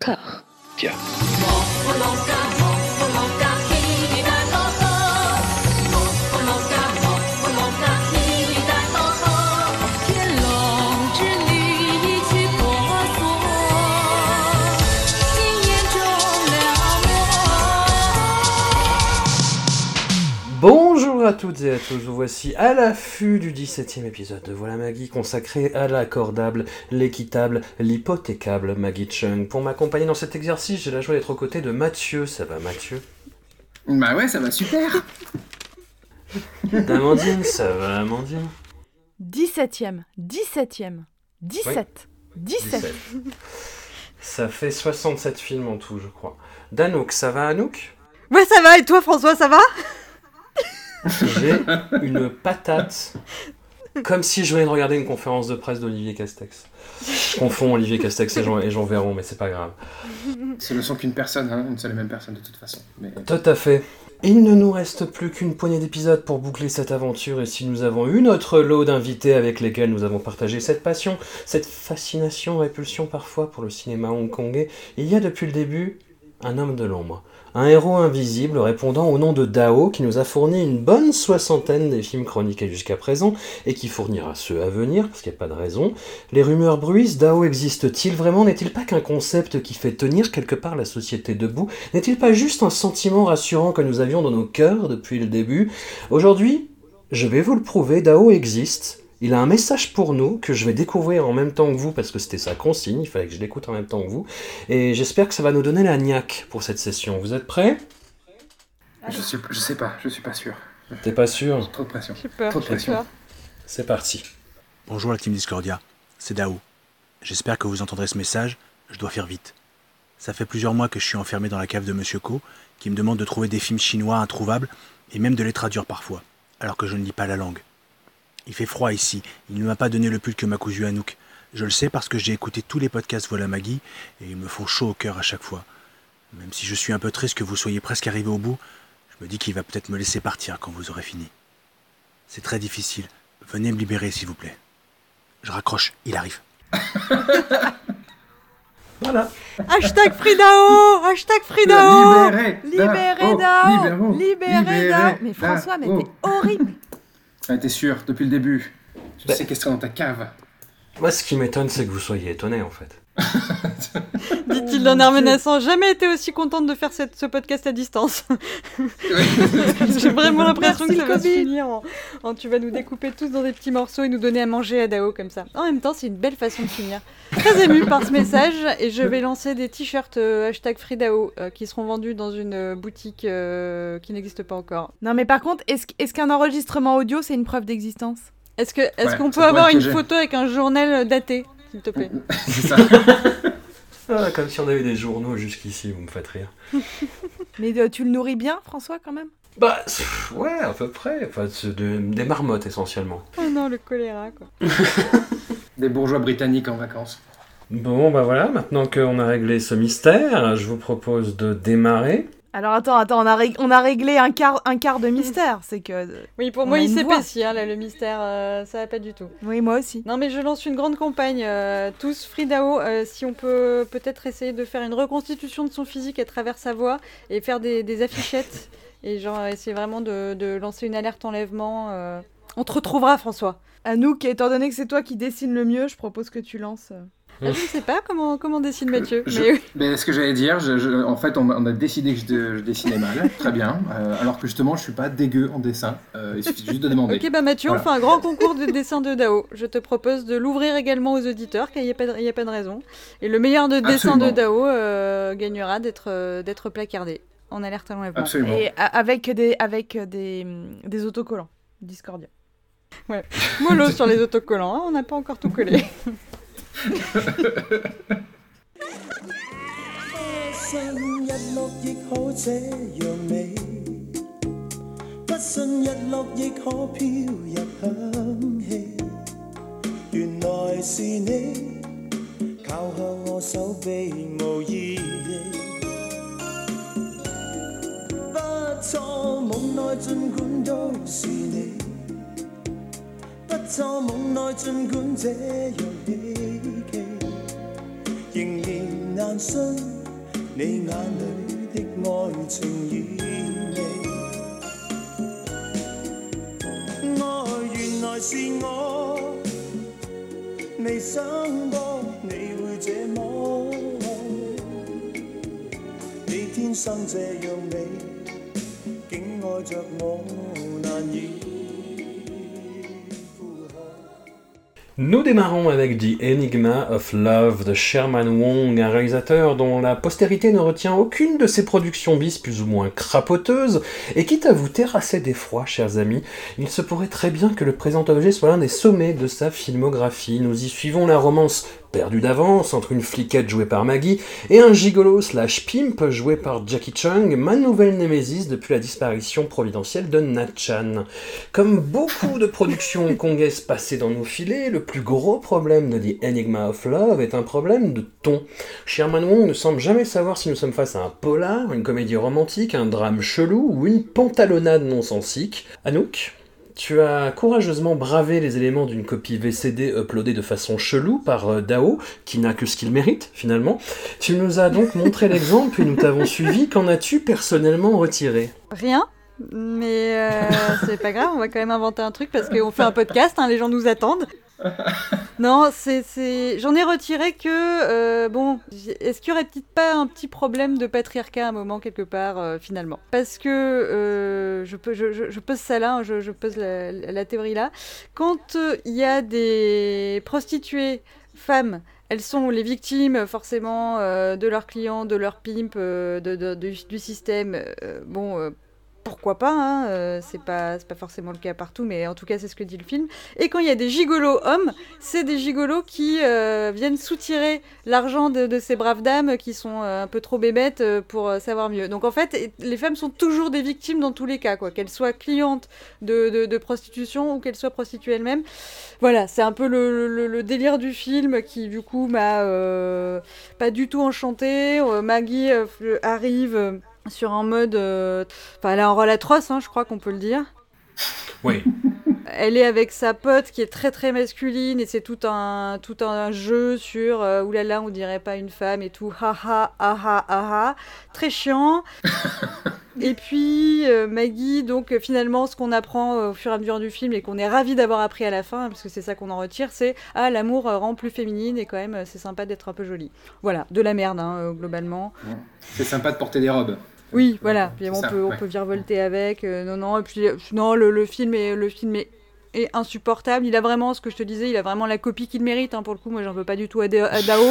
Car. Tiens. À toutes et à tous, vous voici à l'affût du 17e épisode de Voilà Maggie consacré à l'accordable, l'équitable, l'hypothécable Maggie Chung. Pour m'accompagner dans cet exercice, j'ai la joie d'être aux côtés de Mathieu. Ça va Mathieu? Bah ouais, ça va super. D'Amandine, ça va Amandine? 17ème, 17ème, 17, 17. Ça fait 67 films en tout, je crois. Danouk, ça va Anouk? Ouais, ça va, et toi François, ça va? J'ai une patate. Comme si je venais de regarder une conférence de presse d'Olivier Castex. Je confonds Olivier Castex et Jean, et Jean Véron, mais c'est pas grave. Ce ne sont qu'une personne, hein, une seule et même personne de toute façon. Mais... Tout à fait. Il ne nous reste plus qu'une poignée d'épisodes pour boucler cette aventure et si nous avons eu notre lot d'invités avec lesquels nous avons partagé cette passion, cette fascination, répulsion parfois pour le cinéma hongkongais, il y a depuis le début un homme de l'ombre. Un héros invisible répondant au nom de Dao qui nous a fourni une bonne soixantaine des films chroniqués jusqu'à présent et qui fournira ceux à venir, parce qu'il n'y a pas de raison. Les rumeurs bruissent, Dao existe-t-il vraiment? N'est-il pas qu'un concept qui fait tenir quelque part la société debout? N'est-il pas juste un sentiment rassurant que nous avions dans nos cœurs depuis le début? Aujourd'hui, je vais vous le prouver, Dao existe. Il a un message pour nous que je vais découvrir en même temps que vous parce que c'était sa consigne, il fallait que je l'écoute en même temps que vous. Et j'espère que ça va nous donner la niaque pour cette session. Vous êtes prêts? Je, suis, je sais pas, je suis pas sûr. T'es pas sûr? Trop de pression. Peur, Trop de pression. C'est parti. Bonjour la team Discordia, c'est Dao. J'espère que vous entendrez ce message, je dois faire vite. Ça fait plusieurs mois que je suis enfermé dans la cave de Monsieur Ko, qui me demande de trouver des films chinois introuvables et même de les traduire parfois, alors que je ne lis pas la langue. Il fait froid ici, il ne m'a pas donné le pull que m'a cousu Anouk. Je le sais parce que j'ai écouté tous les podcasts Voilà Maggie et ils me font chaud au cœur à chaque fois. Même si je suis un peu triste que vous soyez presque arrivé au bout, je me dis qu'il va peut-être me laisser partir quand vous aurez fini. C'est très difficile. Venez me libérer s'il vous plaît. Je raccroche, il arrive. Voilà. Hashtag Fridao Hashtag Fridao Libérez Libérez Dao Dao Libérez Mais François, mais t'es horrible Ah, t'es sûr, depuis le début. Je Bah. sais qu'est-ce qu'il y a dans ta cave. Moi, ce qui m'étonne, c'est que vous soyez étonné en fait. Dit-il d'un air menaçant, jamais été aussi contente de faire cette- ce podcast à distance. J'ai vraiment l'impression que ça va se finir en, en tu vas nous découper tous dans des petits morceaux et nous donner à manger à Dao comme ça. En même temps, c'est une belle façon de finir. Très émue par ce message et je vais lancer des t-shirts euh, hashtag FreeDao euh, qui seront vendus dans une euh, boutique euh, qui n'existe pas encore. Non, mais par contre, est-ce qu'un enregistrement audio, c'est une preuve d'existence? Est-ce Ouais, qu'on peut avoir une photo avec un journal daté, s'il te plaît C'est ça. Ah, comme si on avait des journaux jusqu'ici, vous me faites rire. Mais euh, tu le nourris bien, François, quand même? Bah, pff, ouais, à peu près. Enfin, c'est de- des marmottes essentiellement. Oh non, le choléra quoi. Des bourgeois britanniques en vacances. Bon, bah voilà, maintenant qu'on a réglé ce mystère, je vous propose de démarrer. Alors attends, attends, on a, on a réglé un quart, un quart de mystère, c'est que... Oui, pour On moi, il s'épaissit, hein, là, le mystère, euh, ça va pas du tout. Oui, moi aussi. Non, mais je lance une grande campagne. euh, tous, Fridao, euh, si on peut peut-être essayer de faire une reconstitution de son physique à travers sa voix et faire des, des affichettes et genre essayer vraiment de, de lancer une alerte enlèvement. On te retrouvera, François. Anouk, étant donné que c'est toi qui dessine le mieux, je propose que tu lances... Ah, je ne sais pas comment, comment dessine Mathieu. Je- Mais ce que j'allais dire, je- je- en fait, on, a- on a décidé que je, de- je dessinais mal, très bien. euh, alors que justement, je suis pas dégueu en dessin. euh, il suffit juste de demander. Ok, bah Mathieu, Voilà. on fait un grand concours de dessin de Dao. Je te propose de l'ouvrir également aux auditeurs, car il n'y a, pas de- il y a pas de raison. Et le meilleur de dessin de. Dao euh, gagnera d'être euh, placardé en alerte à l'enlèvement. Absolument. Et avec des, avec des, des autocollants. Discordia. Mollo sur les autocollants, hein, on n'a pas encore tout collé. 不信日落亦可這樣美，不信日落亦可飄入香氣。原來是你靠向我手臂無意義，不錯夢內盡管都是你，不錯夢內盡管這樣希冀。仍然眼信你眼里的愛情意味。愛原來是我，未想過你會這麼愛。你天生這樣美，竟愛着我難以 Nous démarrons avec The Enigma of Love de Sherman Wong, un réalisateur dont la postérité ne retient aucune de ses productions bis plus ou moins crapoteuses, et quitte à vous terrasser d'effroi, chers amis, il se pourrait très bien que le présent objet soit l'un des sommets de sa filmographie. Nous y suivons la romance perdue d'avance entre une fliquette jouée par Maggie et un gigolo slash pimp joué par Jackie Chung, ma nouvelle némésis depuis la disparition providentielle de Nat Chan. Comme beaucoup de productions hongkongaises passées dans nos filets, le plus gros problème de The Enigma of Love est un problème de ton. Sherman Wong ne semble jamais savoir si nous sommes face à un polar, une comédie romantique, un drame chelou ou une pantalonnade non-sensique. Anouk tu as courageusement bravé les éléments d'une copie VCD uploadée de façon chelou par euh, Dao, qui n'a que ce qu'il mérite finalement. Tu nous as donc montré l'exemple et nous t'avons suivi. Qu'en as-tu personnellement retiré? Rien. Mais euh, c'est pas grave, on va quand même inventer un truc parce qu'on fait un podcast, hein, les gens nous attendent. Non, c'est, j'en ai retiré que, euh, bon, est-ce qu'il y aurait peut-être pas un petit problème de patriarcat à un moment quelque part, euh, finalement? Parce que, euh, je, je, pose ça là, hein, je, pose la, théorie là. Quand il y a des prostituées femmes, elles sont les victimes forcément de leurs clients, de leurs pimps, de, du, système. bon, pourquoi pas, hein, euh, c'est pas, pas forcément le cas partout, mais en tout cas c'est ce que dit le film. Et quand il y a des gigolos hommes, c'est des gigolos qui euh, viennent soutirer l'argent de, ces braves dames qui sont euh, un peu trop bébêtes pour savoir mieux. Donc en fait, les femmes sont toujours des victimes dans tous les cas, quoi, qu'elles soient clientes de, prostitution ou qu'elles soient prostituées elles-mêmes. Voilà, c'est un peu le, délire du film qui du coup m'a pas du tout enchanté. Maggie arrive sur un mode, euh, enfin elle a un rôle atroce, hein, je crois qu'on peut le dire. Oui. Elle est avec sa pote qui est très très masculine et c'est tout un tout un jeu sur euh, oulala on dirait pas une femme et tout haha aha aha très chiant. et puis euh, Maggie donc finalement ce qu'on apprend au fur et à mesure du film et qu'on est ravi d'avoir appris à la fin parce que c'est ça qu'on en retire c'est ah l'amour rend plus féminine et quand même c'est sympa d'être un peu jolie. Voilà de la merde hein, globalement. C'est sympa de porter des robes. Oui, voilà. Puis on ça, peut, on ouais. peut virevolter avec. euh, non, non. Et puis euh, non, le, le film est le film est, est insupportable. Il a vraiment ce que je te disais. Il a vraiment la copie qu'il mérite. hein, pour le coup, moi, j'en veux pas du tout à, Da- à Dao.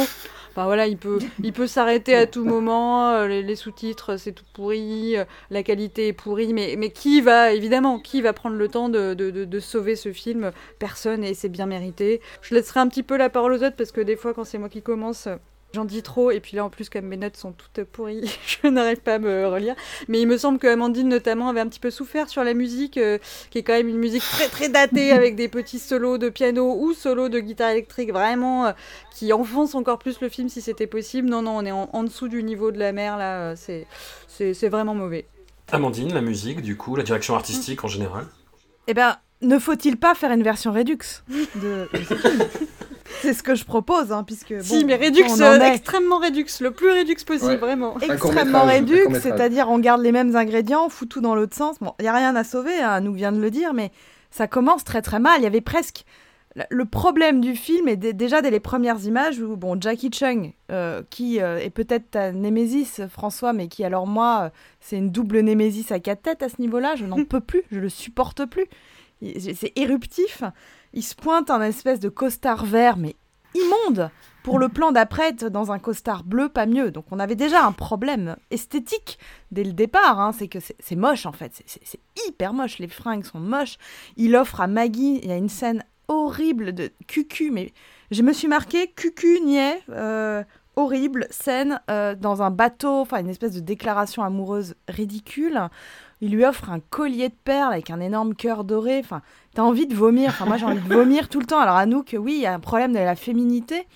Enfin voilà, il peut, il peut s'arrêter à tout moment. euh, Les, les sous-titres, c'est tout pourri. La qualité est pourrie. Mais, mais qui va, évidemment, qui va prendre le temps de, de, de- de sauver ce film? Personne. Et c'est bien mérité. Je laisserai un petit peu la parole aux autres parce que des fois, quand c'est moi qui commence. J'en dis trop, et puis là en plus, comme mes notes sont toutes pourries, je n'arrive pas à me relire. Mais il me semble que Amandine notamment avait un petit peu souffert sur la musique, euh, qui est quand même une musique très très datée avec des petits solos de piano ou solos de guitare électrique vraiment euh, qui enfoncent encore plus le film si c'était possible. Non, non, on est en, en dessous du niveau de la mer là, euh, c'est c'est c'est vraiment mauvais. Amandine, la musique, du coup, la direction artistique en général? Eh ben, ne faut-il pas faire une version Redux de, de ce film? C'est ce que je propose, hein, puisque. si, bon, mais Redux, on en euh, est extrêmement Redux, le plus Redux possible, Ouais. vraiment. Extrêmement court-métrage. c'est-à-dire on garde les mêmes ingrédients, on fout tout dans l'autre sens. Bon, il n'y a rien à sauver, hein, nous vient de le dire, mais ça commence très très mal. Il y avait presque. le- problème du film est dé- déjà dès les premières images où bon Jackie Chung, euh, qui euh, est peut-être ta némésis François, mais qui alors moi c'est une double némésis à quatre têtes à ce niveau-là, je n'en peux plus, je le supporte plus. C'est éruptif. Il se pointe un espèce de costard vert, mais immonde. Pour le plan d'après, dans un costard bleu, pas mieux. Donc on avait déjà un problème esthétique dès le départ. hein. C'est que c'est moche en fait. C'est hyper moche. Les fringues sont moches. Il offre à Maggie, il y a une scène horrible de cucu, mais je me suis marqué cucu niais. euh, horrible scène euh, dans un bateau, enfin une espèce de déclaration amoureuse ridicule. Il lui offre un collier de perles avec un énorme cœur doré. Enfin, t'as envie de vomir. Enfin, moi, j'ai envie de vomir tout le temps. Alors, Anouk, oui, il y a un problème de la féminité.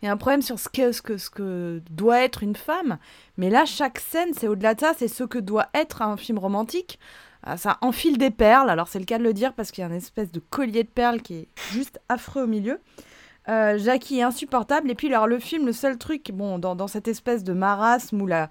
Il y a un problème sur ce que, ce, que, ce que doit être une femme. Mais là, chaque scène, c'est au-delà de ça. C'est ce que doit être un film romantique. Ah, ça enfile des perles. Alors, c'est le cas de le dire parce qu'il y a une espèce de collier de perles qui est juste affreux au milieu. Euh, Jackie est insupportable. Et puis, alors, le film, le seul truc, bon, dans, dans cette espèce de marasme où la,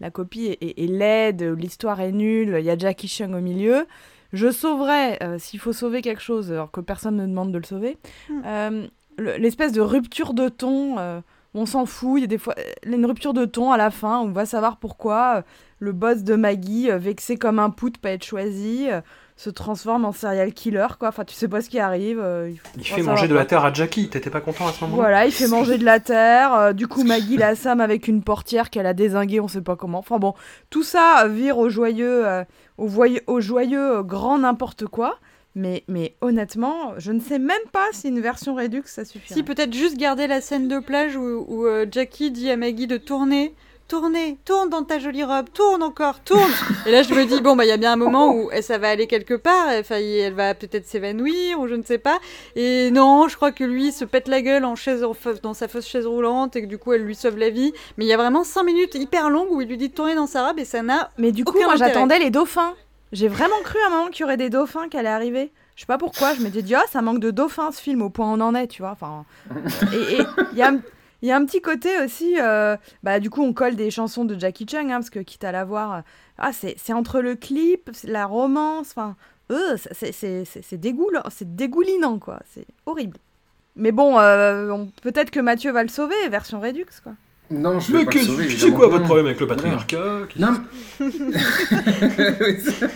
la copie est, est- est laide, l'histoire est nulle, il y a Jackie Chung au milieu. Je sauverais, euh, s'il faut sauver quelque chose, alors que personne ne demande de le sauver, Hmm. euh, le- l'espèce de rupture de ton. euh, on s'en fout, il y a des fois une rupture de ton à la fin, on va savoir pourquoi le boss de Maggie, euh, vexé comme un pou de pas être choisi, euh, se transforme en serial killer, quoi. Enfin, tu sais pas ce qui arrive. euh, il faut- Il faut fait manger de la terre à Jackie. T'étais pas content à ce moment-là? Voilà, il fait manger de la terre. euh, du coup, Maggie la Sam avec une portière qu'elle a désinguée, on sait pas comment. Enfin bon, tout ça vire au joyeux, euh, au, joyeux euh, grand n'importe quoi. Mais, mais honnêtement, je ne sais même pas si une version Redux ça suffit. Si, peut-être juste garder la scène de plage où, où, euh, Jackie dit à Maggie de tourner. Tourner, tourne dans ta jolie robe, tourne encore, tourne. Et là, je me dis, bon, bah, il y a bien un moment où eh, ça va aller quelque part, enfin, elle va peut-être s'évanouir, ou je ne sais pas. Et non, je crois que lui se pète la gueule en chaise, en fa- dans sa fausse chaise roulante, et que du coup, elle lui sauve la vie. Mais il y a vraiment 5 minutes hyper longues où il lui dit de tourner dans sa robe, et ça n'a. Mais du coup, Aucun moi j'attendais les dauphins. J'ai vraiment cru à un moment qu'il y aurait des dauphins qui allaient arriver. Je sais pas pourquoi, je m'étais dit, ah, ça manque de dauphins ce film, au point où on en est, tu vois. Enfin, et il y a, il y a un petit côté aussi, euh, bah, du coup, on colle des chansons de Jackie Chung, hein, parce que quitte à la voir, euh, ah, c'est c'est entre le clip, la romance, enfin, euh, c'est- c'est c'est- c'est dégoûtant, c'est dégoulinant, quoi. C'est horrible. Mais bon, euh, peut-être que Mathieu va le sauver, version Redux, quoi. Non, je vais Mais pas que- le sauver, c'est quoi votre Non. problème avec le patriarcat? Non. C'est-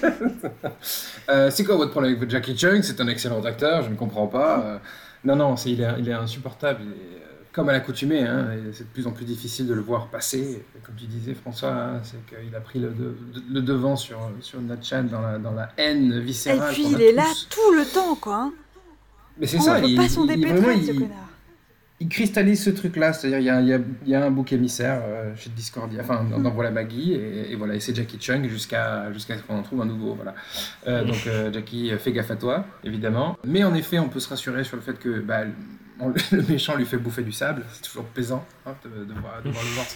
Euh, quoi votre problème avec Jackie Chung C'est un excellent acteur, je ne comprends pas. Euh, non, non, c'est, il, est, il est insupportable. il est, euh, comme à l'accoutumée, hein, et c'est de plus en plus difficile de le voir passer. Et Comme tu disais, François, hein, c'est qu'il a pris le, de- le devant sur, sur notre chaîne dans la, dans la haine Et viscérale. puis qu'on a il est là tout le temps, quoi. hein. Mais c'est ça, il, pas s'en il- vraiment, ce il- connard. il cristallise ce truc-là, c'est-à-dire il y a, il y a- il y a un bouc émissaire euh, chez Discordia, enfin dans, dans Voilà Maggie, et, et voilà, et c'est Jackie Chung jusqu'à jusqu'à ce qu'on en trouve un nouveau, voilà. Euh, donc euh, Jackie, euh, fais gaffe à toi, évidemment. Mais en effet, on peut se rassurer sur le fait que bah, le méchant lui fait bouffer du sable, c'est toujours plaisant hein, de, voir, le voir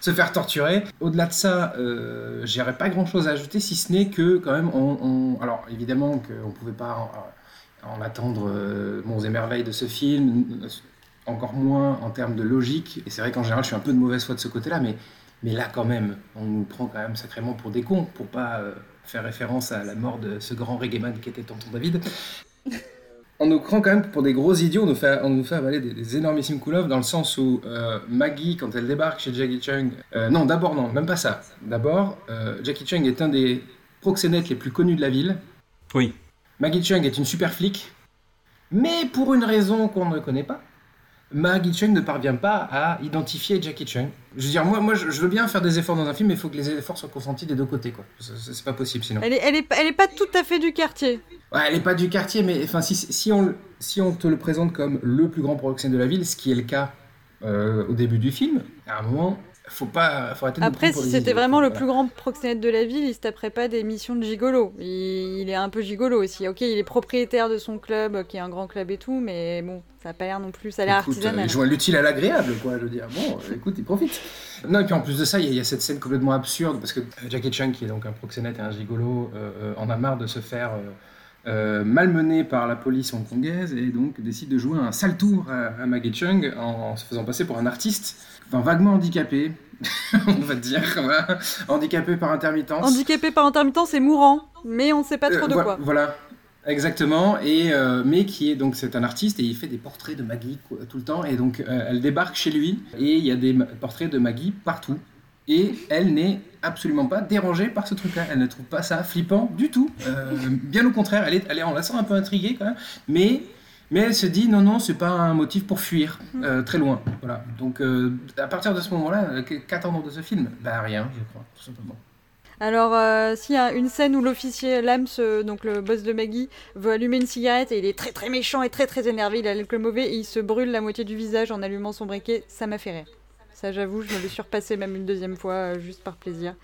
se, faire torturer. Au-delà de ça, euh, j'aurais pas grand-chose à ajouter, si ce n'est que quand même, on, alors évidemment qu'on pouvait pas en, en attendre euh, monts et merveilles de ce film, encore moins en termes de logique. Et c'est vrai qu'en général, je suis un peu de mauvaise foi de ce côté-là, mais, mais là, quand même, on nous prend quand même sacrément pour des cons, pour pas euh, faire référence à la mort de ce grand reggaeman qui était Tonton David. On nous prend quand même pour des gros idiots, on nous fait, on nous fait avaler des, des énormissimes couleuvres dans le sens où euh, Maggie, quand elle débarque chez Jackie Chung, euh, non, d'abord, non, même pas ça. D'abord, euh, Jackie Chung est un des proxénètes les plus connus de la ville. Oui. Maggie Chung est une super flic, mais pour une raison qu'on ne connaît pas, Maggie Chung ne parvient pas à identifier Jackie Chung. Je veux dire, moi, moi je je veux bien faire des efforts dans un film, mais il faut que les efforts soient consentis des deux côtés. quoi. C'est- pas possible sinon. Elle est, elle, est, elle est pas tout à fait du quartier. Ouais, elle n'est pas du quartier, mais enfin, si, si, on, si on te le présente comme le plus grand proxénète de la ville, ce qui est le cas euh, au début du film, à un moment, faut pas, faut arrêter de nous Après, si c'était vraiment le voilà. plus grand proxénète de la ville, il se taperait pas des missions de gigolo. Il, il est un peu gigolo aussi. Ok, il est propriétaire de son club, qui est un grand club et tout, mais bon, ça a pas l'air non plus. Ça a l'air Écoute, euh, artisanal. il joint l'utile à l'agréable, quoi. Je veux dire, bon, écoute, il profite. Non, et puis en plus de ça, il y, a- il y a cette scène complètement absurde parce que euh, Jackie Chan, qui est donc un proxénète et un gigolo, euh, euh, en a marre de se faire euh, euh, malmener par la police hongkongaise et donc décide de jouer un sale tour à, à Maggie Chung en, en se faisant passer pour un artiste, enfin vaguement handicapé, on va dire, voilà. handicapé par intermittence. Handicapé par intermittence et mourant, mais on sait pas Euh, trop de voi- quoi. Voilà, exactement. Et euh, mais qui est donc c'est un artiste et il fait des portraits de Maggie tout le temps. Et donc euh, elle débarque chez lui et il y a des portraits de Maggie partout. Et elle n'est absolument pas dérangée par ce truc-là. Elle ne trouve pas ça flippant du tout. Euh, bien au contraire, elle est, elle est, on la sent un peu intriguée quand même. Mais mais elle se dit non non c'est pas un motif pour fuir euh, très loin. Voilà. Donc euh, à partir de ce moment-là, qu'attendons de ce film? Bah rien, je crois, tout simplement. Alors, euh, s'il y a une scène où l'officier Lams, euh, donc le boss de Maggie, veut allumer une cigarette et il est très très méchant et très très énervé, il a l'alcool mauvais et il se brûle la moitié du visage en allumant son briquet, ça m'a fait rire. Ça, j'avoue, je me l'ai surpassé même une deuxième fois, euh, juste par plaisir.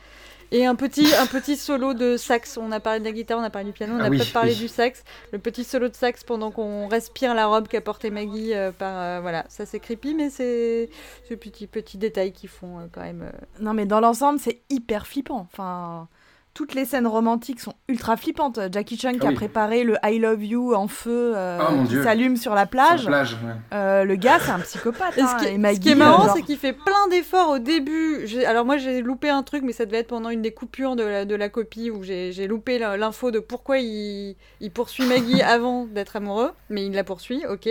Et un petit, un petit solo de sax. On a parlé de la guitare, on a parlé du piano, on Ah a oui, pas parlé oui. du sax. Le petit solo de sax pendant qu'on respire la robe qu'a portée Maggie. euh, par, euh, voilà, ça c'est creepy, mais c'est ce petit petit détail qui font euh, quand même. euh, Non, mais dans l'ensemble, c'est hyper flippant. Enfin, toutes les scènes romantiques sont ultra flippantes. Jackie Chan qui Ah a oui. préparé le I love you en feu euh, Oh, mon qui s'allume sur la Sur plage. la plage, ouais. Euh, le gars, c'est un psychopathe. Et hein, ce, qui, et ce Maggie, qui est marrant, euh, genre- c'est qu'il fait plein d'efforts au début. J'ai- Alors moi, j'ai loupé un truc, mais ça devait être pendant une des coupures de la, de la copie où j'ai j'ai loupé l'info de pourquoi il, il poursuit Maggie avant d'être amoureux, mais il la poursuit, ok,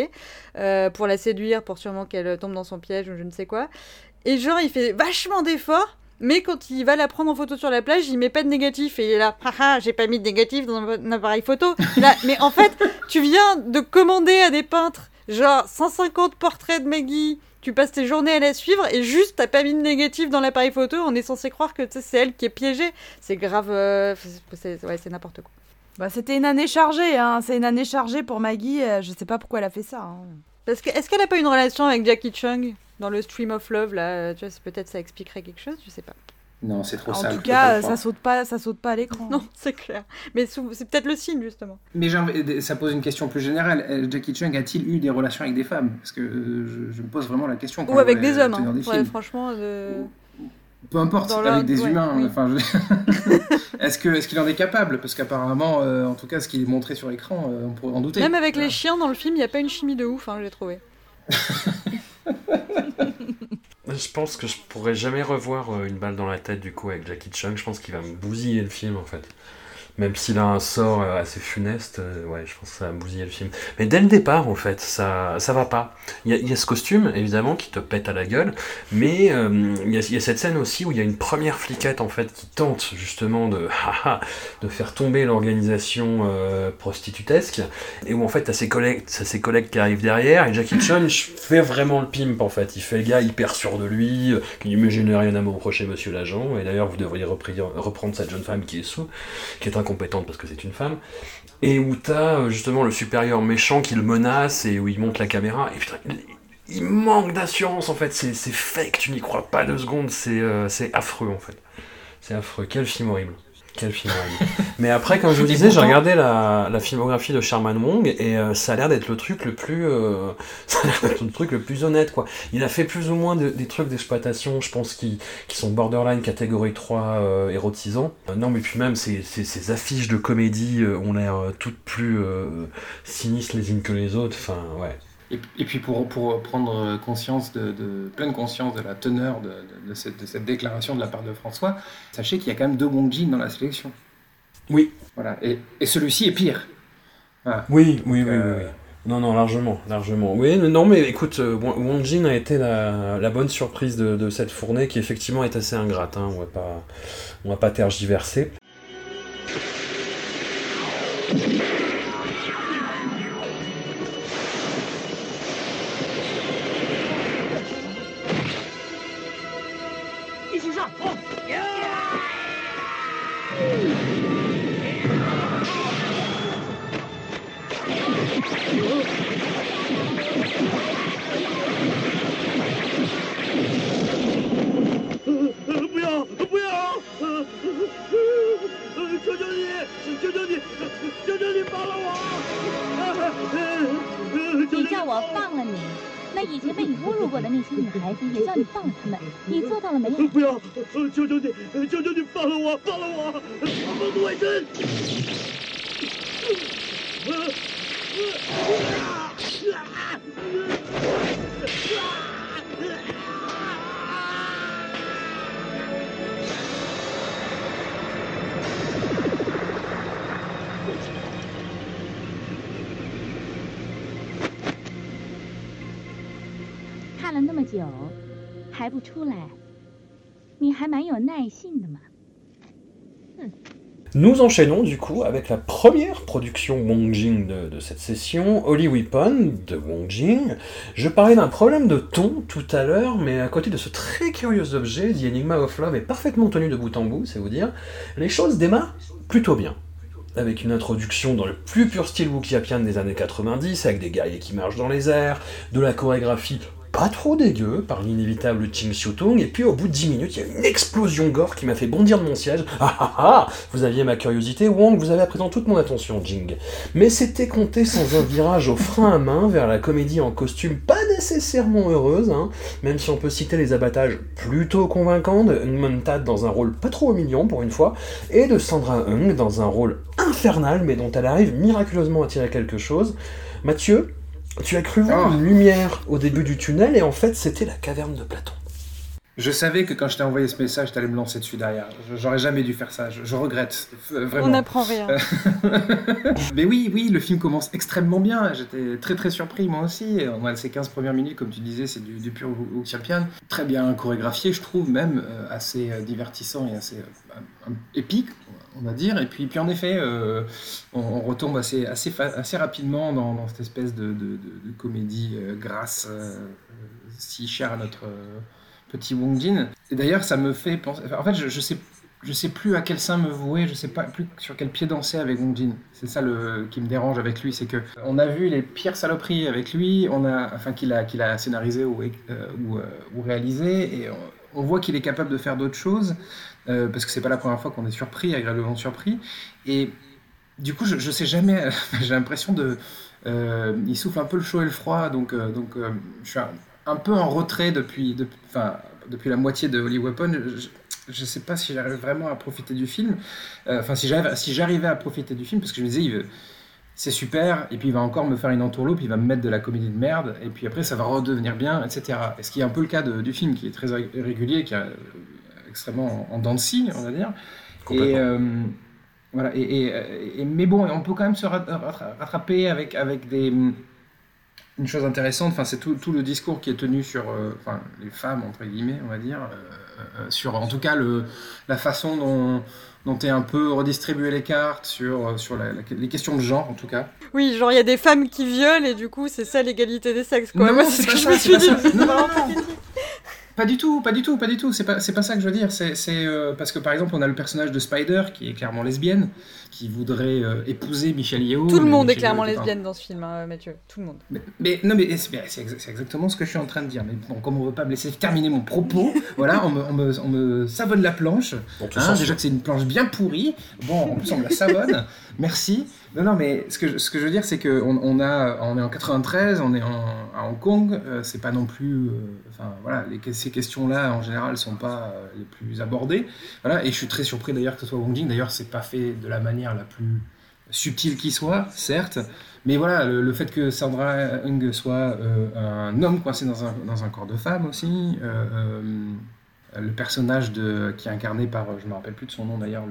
euh, pour la séduire, pour sûrement qu'elle tombe dans son piège ou je ne sais quoi. Et genre, il fait vachement d'efforts. Mais quand il va la prendre en photo sur la plage, il met pas de négatif et il est là, haha, j'ai pas mis de négatif dans un appareil photo. Là, mais en fait, tu viens de commander à des peintres genre 150 portraits de Maggie, tu passes tes journées à la suivre et juste t'as pas mis de négatif dans l'appareil photo, on est censé croire que c'est elle qui est piégée. C'est grave, euh, c'est ouais, c'est n'importe quoi. Bah, c'était une année chargée, hein. c'est une année chargée pour Maggie. euh, je sais pas pourquoi elle a fait ça. hein. Parce que est-ce qu'elle a pas une relation avec Jackie Chung? Dans le Stream of Love là Tu vois, peut-être ça expliquerait quelque chose, je sais pas. Non, c'est trop En sale. tout faut cas, ça saute pas, ça saute pas à l'écran. Non, c'est clair. Mais c'est peut-être le signe justement. Mais ça pose une question plus générale. Euh, Jackie Chung a-t-il eu des relations avec des femmes? Parce que euh, je, je me pose vraiment la question. Ou avec des hommes. hein. des Ouais, franchement. Peu importe, Dans avec des ouais, humains. oui. Enfin, je- est-ce que est-ce qu'il en est capable? Parce qu'apparemment, euh, en tout cas, ce qu'il est montré sur l'écran, euh, on pourrait en douter. Même avec les chiens dans le film, il n'y a pas une chimie de ouf, hein, j'ai trouvé. Je pense que je pourrais jamais revoir euh, une balle dans la tête du coup avec Jackie Chung. Je pense qu'il va me bousiller le film en fait. Même s'il a un sort euh, assez funeste, euh, ouais, je pense que ça va me bousiller le film. Mais dès le départ, en fait, ça, ça va pas. Il y, a, a ce costume, évidemment, qui te pète à la gueule, mais euh, il y, a, a cette scène aussi où il y a une première fliquette, en fait, qui tente justement de, de faire tomber l'organisation euh, prostitutesque, et où en fait, t'as ses t'as ses collègues qui arrivent derrière, et Jackie Chan fait vraiment le pimp, en fait. Il fait le gars hyper sûr de lui, qui dit, mais je n'ai rien à me reprocher, monsieur l'agent, et d'ailleurs, vous devriez reprendre cette jeune femme qui est sous, qui est incompétente parce que c'est une femme, et où t'as euh, justement le supérieur méchant qui le menace et où il monte la caméra, et putain, il, manque d'assurance en fait, c'est fake, tu n'y crois pas deux secondes, c'est euh, c'est affreux en fait. C'est affreux, quel film horrible. Quel film. Mais après, comme je vous disais, j'ai regardé la, la filmographie de Sherman Wong et euh, ça a l'air d'être le truc le plus, euh, ça a l'air d'être le truc le plus honnête quoi. Il a fait plus ou moins de- des trucs d'exploitation, je pense, qui, qui sont borderline catégorie 3 euh, érotisants. Euh, non, mais puis même ces, ces, ces affiches de comédie euh, ont l'air euh, toutes plus euh, sinistres les unes que les autres. Enfin, ouais. Et, et puis pour, pour prendre conscience de, de- pleine conscience de la teneur de, de- de cette, de cette déclaration de la part de François, sachez qu'il y a quand même deux Wong Jin dans la sélection. Oui. Voilà. Et, et celui-ci est pire. Voilà. Oui, oui, Donc, oui, euh, oui, oui. Non, non, largement, largement. Oui, non, mais écoute, euh, Wong Wong Jin a été la, la bonne surprise de, de cette fournée qui effectivement est assez ingrate. Hein, on va pas, on va pas tergiverser. 我放了你，那以前被你侮辱过的那些女孩子也叫你放了她们，你做到了没有？不要！呃求求你，呃求求你放了我，放了我！放自卫生！看了那么 久，还不出来，你还蛮有耐性的嘛。 Nous enchaînons du coup avec la première production Wong Jing de, de cette session, Holy Weapon de Wong Jing. Je parlais d'un problème de ton tout à l'heure, mais à côté de ce très curieux objet, The Enigma of Love est parfaitement tenu de bout en bout, c'est vous dire. Les choses démarrent plutôt bien. Avec une introduction dans le plus pur style wukiapian des années 90, avec des guerriers qui marchent dans les airs, de la chorégraphie pas trop dégueu par l'inévitable Ching Xiu-Tung, et puis au bout de 10 minutes, il y a une explosion gore qui m'a fait bondir de mon siège. Ah ah ah Vous aviez ma curiosité, Wong, vous avez à présent toute mon attention, Jing. Mais c'était compté sans un virage au frein à main vers la comédie en costume pas nécessairement heureuse, hein, même si on peut citer les abattages plutôt convaincants de Montad dans un rôle pas trop million pour une fois, et de Sandra Hung dans un rôle infernal mais dont elle arrive miraculeusement à tirer quelque chose. Mathieu, tu as cru voir Oh. une lumière au début du tunnel et en fait c'était la caverne de Platon. Je savais que quand je t'ai envoyé ce message, t'allais me lancer dessus derrière. J'aurais jamais dû faire ça. Je, je regrette. euh, Vraiment. On n'apprend rien. Mais oui, oui, le film commence extrêmement bien. J'étais très très surpris moi aussi. On a ces 15 premières minutes, comme tu disais, c'est du, du pur Champion. Très bien chorégraphié, je trouve, même euh, assez euh, divertissant et assez euh, épique, on va dire. Et puis, puis en effet, euh, on, retombe assez, assez, rapidement dans, cette espèce de, comédie euh, grasse euh, si chère à notre petit Wong Jin. Et d'ailleurs, ça me fait penser. en fait, je, je sais je sais plus à quel sein me vouer, je sais pas plus sur quel pied danser avec Wong Jin. C'est ça qui me dérange avec lui, c'est que on a vu les pires saloperies avec lui, enfin qu'il a, qu'il a scénarisé ou, euh, ou, réalisé, et on voit qu'il est capable de faire d'autres choses, euh, parce que c'est pas la première fois qu'on est surpris, agréablement surpris. Et du coup, je, je sais jamais, j'ai l'impression de, euh, il souffle un peu le chaud et le froid, donc, euh, donc je suis un, peu en retrait depuis, depuis, la moitié de Holy Weapon. Je, je sais pas si j'arrive vraiment à profiter du film. Enfin, si j'arrivais à profiter du film, parce que je me disais, il c'est super, et puis il va encore me faire une entourloupe, il va me mettre de la comédie de merde, et puis après ça va redevenir bien, etc. Et ce qui est un peu le cas de- du film, qui est très ré- régulier, qui est euh, extrêmement en, en dents de scie, on va dire. Et, euh, voilà, et, et- et- mais bon, on peut quand même se rat- rattra- rattraper avec, avec des, une chose intéressante, enfin, c'est tout, tout le discours qui est tenu sur euh, enfin, les femmes, entre guillemets, on va dire, euh, euh, sur en tout cas le, la façon dont, dont est un peu redistribué les cartes, sur, euh, sur la- la- les questions de genre, en tout cas. Oui, genre il y a des femmes qui violent et du coup c'est ça l'égalité des sexes. Quoi. Non, Moi, c'est ce pas que je ça, me c'est suis dit. Non, non, non. Pas du tout, pas du tout, pas du tout. C'est pas, pas ça que je veux dire. C'est, c'est, euh, parce que par exemple, on a le personnage de Spider qui est clairement lesbienne, qui voudrait euh, épouser Michelle Yeoh. Tout le monde est clairement Yeoh est un- lesbienne dans ce film, hein, Mathieu. Tout le monde. Mais, mais- non, mais c'est, c'est exa- c'est exactement ce que je suis en train de dire. Mais bon, comme on veut pas me laisser terminer mon propos, voilà, on me, on me, on me savonne la planche. On te Hein, déjà que c'est une planche bien pourrie. Bon, en plus on me la savonne. Merci. Non, non, mais ce que je, ce que je veux dire, c'est qu'on on a, on est en 93, on est en, à Hong Kong. euh, c'est pas non plus, euh, enfin voilà, les, ces questions-là en général sont pas euh, les plus abordées. Voilà, et je suis très surpris d'ailleurs que ce soit Wong Jing. D'ailleurs, c'est pas fait de la manière la plus subtile qui soit, certes. Mais voilà, le, fait que Sandra Hung soit euh, un homme coincé dans un, corps de femme aussi. euh, euh, le personnage qui est incarné par, je me rappelle plus de son nom d'ailleurs,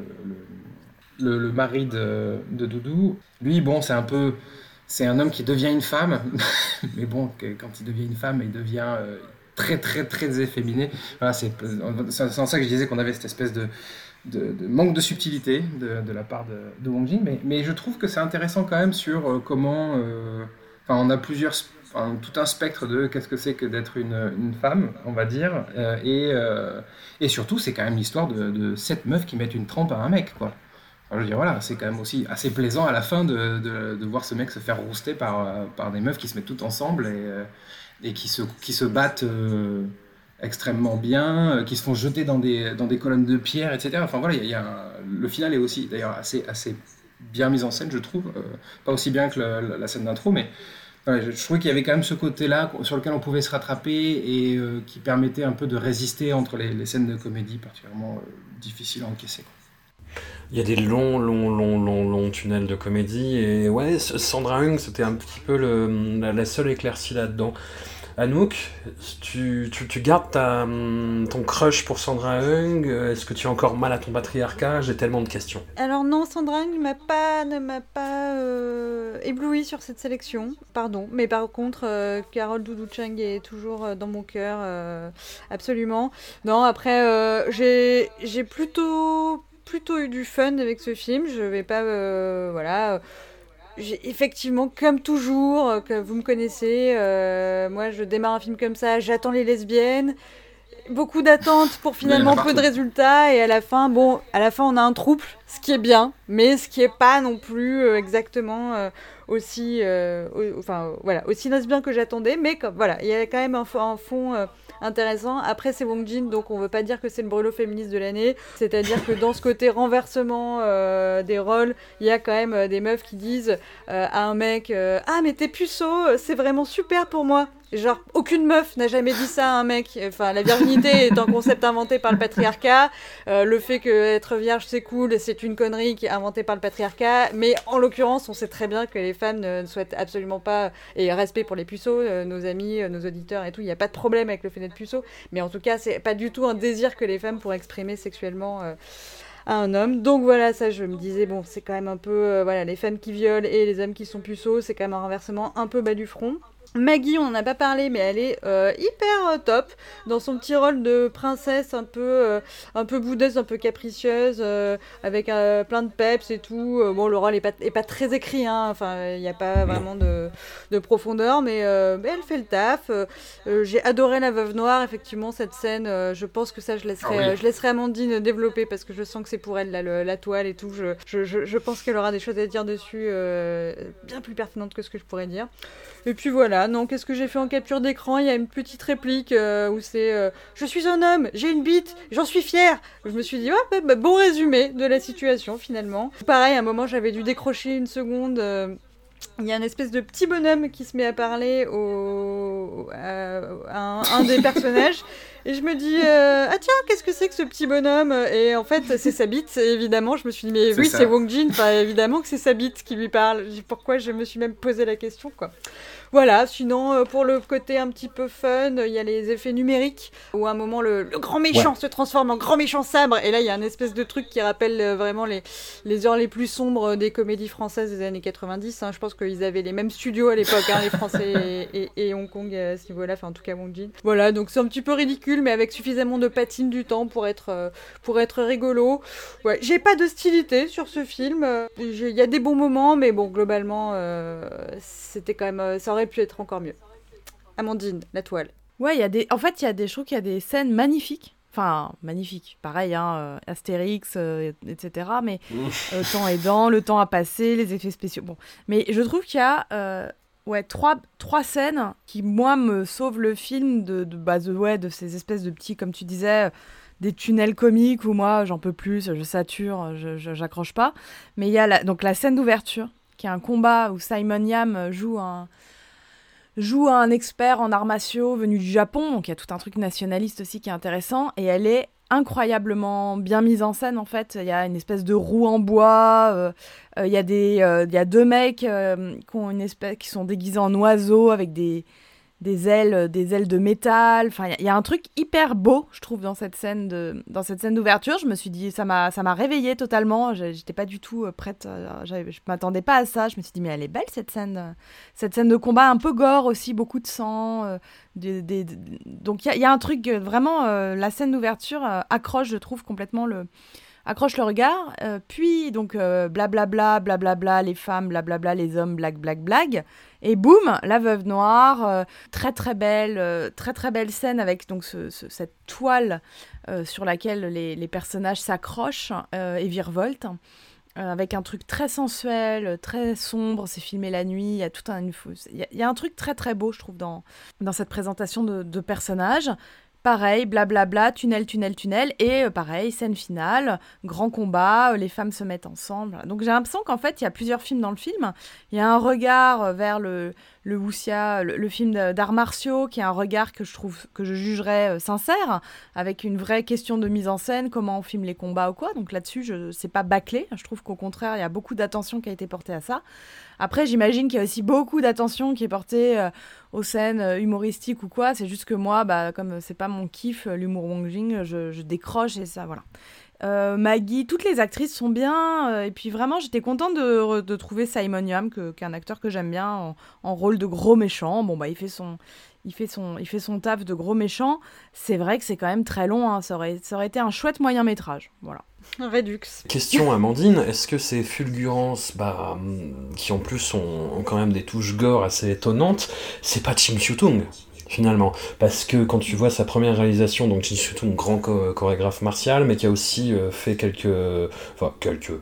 le, mari de, de Doudou, lui, bon, c'est un peu. C'est un homme qui devient une femme, mais bon, quand il devient une femme, il devient très, très, très efféminé. Voilà, c'est en ça que je disais qu'on avait cette espèce de, de, manque de subtilité de, la part de, de Wong Jing, mais, je trouve que c'est intéressant quand même sur euh, comment. euh, on a plusieurs. tout un spectre de qu'est-ce que c'est que d'être une, femme, on va dire, euh, et, euh, et surtout, c'est quand même l'histoire de, sept meufs qui mettent une trempe à un mec, quoi. Je veux dire, voilà, c'est quand même aussi assez plaisant à la fin de, voir ce mec se faire rouster par, par des meufs qui se mettent toutes ensemble et, et qui, se, qui se battent extrêmement bien, euh, qui se font jeter dans des, dans des colonnes de pierre, etc. Enfin voilà, il y y a le final est aussi d'ailleurs assez, assez bien mis en scène, je trouve. Euh, pas aussi bien que la, scène d'intro, mais je, trouvais qu'il y avait quand même ce côté-là sur lequel on pouvait se rattraper et euh, qui permettait un peu de résister entre les, les scènes de comédie particulièrement difficiles à encaisser. Il y a des longs, longs, longs, longs, tunnels de comédie. Et ouais, Sandra Hung, c'était un petit peu le- la seule éclaircie là-dedans. Anouk, tu, tu, gardes ta, hum, ton crush pour Sandra Hung Est-ce que tu as encore mal à ton patriarcat? J'ai tellement de questions. Alors non, Sandra pas, ne m'a pas euh, ébloui sur cette sélection, pardon. Mais par contre, euh, Carole Doudou Chang est toujours euh, dans mon cœur, euh, absolument. Non, après, euh, j'ai, j'ai plutôt, plutôt eu du fun avec ce film. Je vais pas, voilà. Effectivement, comme toujours, euh, que vous me connaissez, euh, moi je démarre un film comme ça, j'attends les lesbiennes, beaucoup d'attentes pour finalement peu de résultats, et à la fin, bon, à la fin on a un trouble, ce qui est bien, mais ce qui est pas non plus euh, exactement euh, aussi, enfin voilà, aussi bien que j'attendais, mais comme, voilà, il y a quand même un, un fond intéressant. Après, c'est Wong Jin, donc on veut pas dire que c'est le brûlot féministe de l'année. C'est-à-dire que dans ce côté renversement euh, des rôles, il y a quand même euh, des meufs qui disent euh, à un mec Ah, mais t'es puceau, c'est vraiment super pour moi. Genre, aucune meuf n'a jamais dit ça à un mec. Enfin, la virginité est un concept inventé par le patriarcat. Euh, le fait que être vierge, c'est cool, c'est une connerie qui est inventée par le patriarcat. Mais en l'occurrence, on sait très bien que les femmes ne, souhaitent absolument pas, et respect pour les puceaux, euh, nos amis, euh, nos auditeurs et tout, il n'y a pas de problème avec le fait d'être puceau. Mais en tout cas, c'est pas du tout un désir que les femmes pourraient exprimer sexuellement à un homme. Donc voilà, ça je me disais, bon, c'est quand même un peu, voilà, les femmes qui violent et les hommes qui sont puceaux, c'est quand même un renversement un peu bas du front. Maggie, on n'en a pas parlé, mais elle est euh, hyper euh, top dans son petit rôle de princesse un peu, euh, un peu boudeuse, un peu capricieuse, avec plein de peps et tout. bon, le rôle est pas, est pas très écrit, hein. enfin, il n'y a pas vraiment de, de profondeur, mais, elle fait le taf. J'ai adoré la veuve noire, effectivement, cette scène. je pense que ça, je laisserai, ah je laisserai Amandine développer parce que je sens que c'est pour elle la toile et tout. Je, je, je pense qu'elle aura des choses à dire dessus bien plus pertinentes que ce que je pourrais dire. Et puis voilà, non, qu'est-ce que j'ai fait en capture d'écran? Il y a une petite réplique euh, où c'est euh, Je suis un homme, j'ai une bite, j'en suis fier. Je me suis dit, ouais, bah, bon résumé de la situation finalement. Pareil, à un moment, j'avais dû décrocher une seconde. Euh, il y a une espèce de petit bonhomme qui se met à parler au, à, un, des personnages. Et je me dis, ah tiens, qu'est-ce que c'est que ce petit bonhomme? Et en fait, c'est sa bite, évidemment. Je me suis dit, mais oui, c'est Wong Jin, enfin, évidemment que c'est sa bite qui lui parle. Pourquoi je me suis même posé la question, quoi. Voilà, sinon, euh, pour le côté un petit peu fun, il y a les effets numériques, où à un moment, le, grand méchant se transforme en grand méchant sabre, et là, il y a un espèce de truc qui rappelle euh, vraiment les, les heures les plus sombres des comédies françaises des années 90. Hein. Je pense qu'ils avaient les mêmes studios à l'époque, hein, les Français et, Hong Kong à ce niveau-là, enfin, en tout cas, Wong Jin. Voilà, donc c'est un petit peu ridicule, mais avec suffisamment de patine du temps pour être, euh, pour être rigolo. Ouais, j'ai pas d'hostilité sur ce film. Il y a des bons moments, mais bon, globalement, c'était quand même. ça aurait pu être encore mieux. Amandine, la toile. Ouais, il y a des. En fait, il y a des. Je trouve qu'il y a des scènes magnifiques. Enfin, magnifiques. Pareil, hein, euh, Astérix, euh, etc. Mais le temps aidant, le temps a passé, les effets spéciaux. Bon. Mais je trouve qu'il y a. Euh, ouais, trois, trois scènes qui, moi, me sauvent le film de, de, bah, de, ouais, de ces espèces de petits, comme tu disais, des tunnels comiques où moi, j'en peux plus, je sature, je j'accroche pas. Mais il y a la, donc la scène d'ouverture, qui est un combat où Simon Yam joue un, joue un expert en arts venu du Japon, donc il y a tout un truc nationaliste aussi qui est intéressant, et elle est incroyablement bien mise en scène en fait. Il y a une espèce de roue en bois, euh, euh, il, y a des, euh, deux mecs qui, ont une espèce, qui sont déguisés en oiseaux avec des, des ailes, des ailes de métal. Enfin, il y, a un truc hyper beau, je trouve, dans cette scène de, dans cette scène d'ouverture. Je me suis dit, ça m'a, ça m'a réveillée totalement. J'étais pas du tout euh, prête. Euh, je m'attendais pas à ça. Je me suis dit, mais elle est belle cette scène, cette scène de combat un peu gore aussi, beaucoup de sang. Euh, Donc il y, a un truc vraiment, la scène d'ouverture accroche, je trouve complètement le accroche le regard, puis donc blablabla, blablabla, les femmes, blablabla, les hommes, blague, blague, blague. Et boum, la veuve noire, euh, très très belle, euh, très très belle scène avec donc cette toile euh, sur laquelle les, personnages s'accrochent et virevoltent. avec un truc très sensuel, très sombre, c'est filmé la nuit, il y a tout un... Il y, a un truc très très beau, je trouve, dans, dans cette présentation de, de personnages. Pareil, blablabla, tunnel, tunnel, tunnel. Et euh, pareil, scène finale, grand combat, euh, les femmes se mettent ensemble. Donc j'ai l'impression qu'en fait, il y a plusieurs films dans le film. Il y a un regard euh, vers le, le le, film d'arts martiaux, qui est un regard que je trouve, que je jugerais sincère, avec une vraie question de mise en scène, comment on filme les combats ou quoi. Donc là-dessus, je c'est pas bâclé. Je trouve qu'au contraire, il y a beaucoup d'attention qui a été portée à ça. Après, j'imagine qu'il y a aussi beaucoup d'attention qui est portée euh, aux scènes euh, humoristiques ou quoi. C'est juste que moi, bah, comme c'est pas mon kiff, euh, l'humour Wong Jing, je, décroche et ça, voilà. Maggie, toutes les actrices sont bien. et puis vraiment, j'étais contente de, trouver Simon Yam, qui est un acteur que j'aime bien, en, rôle de gros méchant. Bon, bah, il fait son, il fait son, il fait son taf de gros méchant. C'est vrai que c'est quand même très long. Hein. Ça, aurait, ça aurait été un chouette moyen métrage. Voilà. Redux. Question Amandine, est-ce que ces fulgurances, bah, qui en plus ont, quand même des touches gore assez étonnantes, c'est pas Chim Chiu Tung? Finalement. Parce que quand tu vois sa première réalisation, donc c'est surtout un grand chorégraphe martial, mais qui a aussi euh, fait quelques. Enfin, quelques.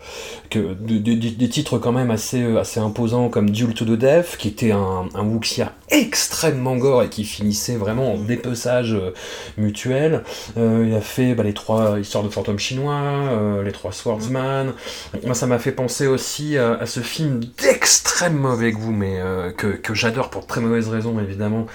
Que, des titres quand même assez, assez imposants comme Duel to the Death, qui était un, un wuxia extrêmement gore et qui finissait vraiment en dépeçage euh, mutuel. Euh, il a fait bah, les trois histoires de fantômes chinois, les trois Swordsman. Moi, ça m'a fait penser aussi à, ce film d'extrême mauvais goût, mais que, que j'adore pour très mauvaises raisons, évidemment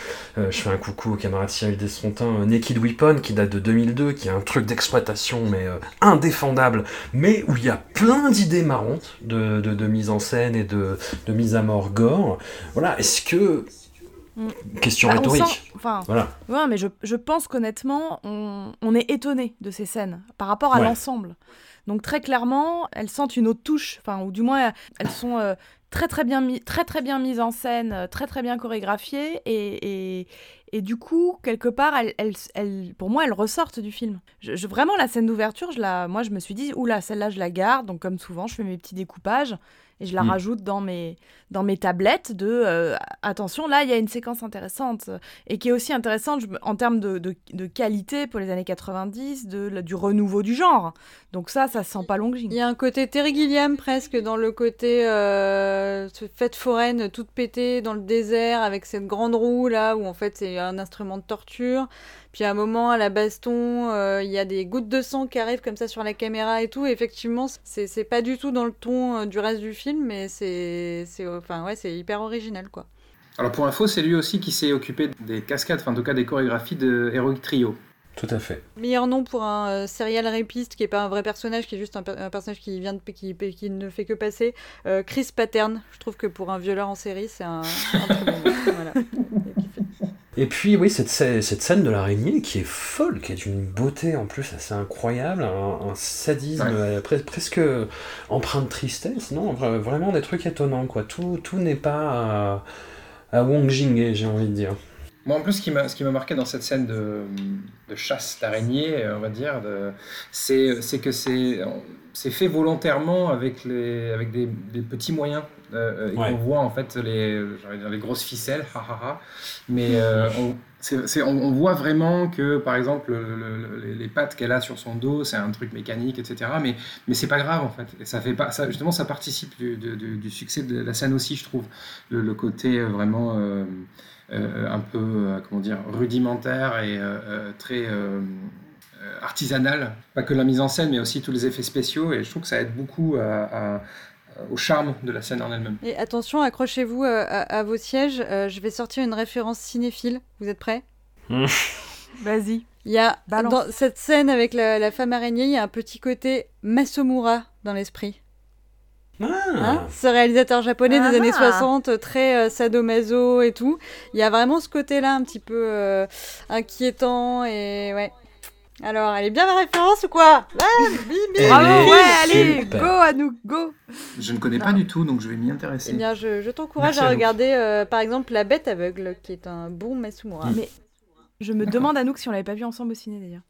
je fais un coucou au camarade Cyril Desfontains, euh, Naked Weapon, qui date de 2002, qui est un truc d'exploitation, mais euh, indéfendable, mais où il y a plein d'idées marrantes de, de, mise en scène et de, de mise à mort gore. Voilà, est-ce que mm. Question bah, rhétorique. Enfin, voilà. Ouais, mais je, je pense qu'honnêtement, on, on, est étonné de ces scènes par rapport à l'ensemble. Donc très clairement, elles sentent une autre touche, enfin, ou du moins elles sont euh, très très bien mis, très très bien mise en scène, euh, très très bien chorégraphiée et, et, et du coup quelque part elle, elle, elle, pour moi elles ressortent du film. Je, vraiment la scène d'ouverture, je la, moi je me suis dit oula celle-là je la garde donc comme souvent je fais mes petits découpages et je la mm. rajoute dans mes, dans mes tablettes de euh, attention, là, il y a une séquence intéressante et qui est aussi intéressante en termes de, qualité pour les années 90, de, du renouveau du genre. Donc ça, ça sent pas Longing. Il y a un côté Terry Gilliam presque dans le côté euh, fête foraine toute pétée dans le désert avec cette grande roue là où en fait c'est un instrument de torture. Puis à un moment, à la baston, euh, il y a des gouttes de sang qui arrivent comme ça sur la caméra et tout. Effectivement, c'est pas du tout dans le ton euh, du reste du film, mais c'est enfin, ouais, hyper original, quoi. Alors pour info, c'est lui aussi qui s'est occupé des cascades, enfin en tout cas des chorégraphies de Heroic Trio. Tout à fait. Meilleur nom pour un euh, serial rapiste qui est pas un vrai personnage, qui est juste un, personnage qui vient de qui, qui, ne fait que passer. Chris Pattern. Je trouve que pour un violeur en série, c'est un, un très bon nom. Voilà. Et puis, oui, cette, cette scène de l'araignée qui est folle, qui est d'une beauté en plus assez incroyable, un, sadisme euh, presque empreint de tristesse, non Vraiment des trucs étonnants, quoi. Tout, tout n'est pas à, Wong Jing, j'ai envie de dire. Moi, en plus, ce qui m'a marqué dans cette scène de, de chasse d'araignée, on va dire, c'est que c'est fait volontairement avec, les, avec des, des petits moyens. Euh, et on voit en fait les, dire, les grosses ficelles, mais euh, on, on, voit vraiment que par exemple les, pattes qu'elle a sur son dos, c'est un truc mécanique, etc. Mais, mais c'est pas grave en fait. Et ça fait pas, ça, justement, ça participe du, du, succès de la scène aussi, je trouve. Le, côté euh, vraiment un peu, comment dire, rudimentaire et très artisanal, pas que la mise en scène, mais aussi tous les effets spéciaux. Et je trouve que ça aide beaucoup à euh, au charme de la scène en elle-même. Et attention, accrochez-vous euh, à, vos sièges. Euh, je vais sortir une référence cinéphile. Vous êtes prêts? Vas-y. Il y a dans cette scène avec la, femme araignée, il y a un petit côté Masomura dans l'esprit. Ah. Hein? Ce réalisateur japonais des années 60, très sadomaso et tout. Il y a vraiment ce côté-là un petit peu inquiétant et ouais. Alors, elle est bien ma référence ou quoi ah, Bravo, ouais, allez, go à nous, go Je ne connais pas du tout, donc je vais m'y intéresser. Eh bien, je, t'encourage à, regarder, euh, par exemple, La Bête aveugle, qui est un bon Masumura. Mais je me demande, Anouk, si on l'avait pas vu ensemble au ciné, d'ailleurs.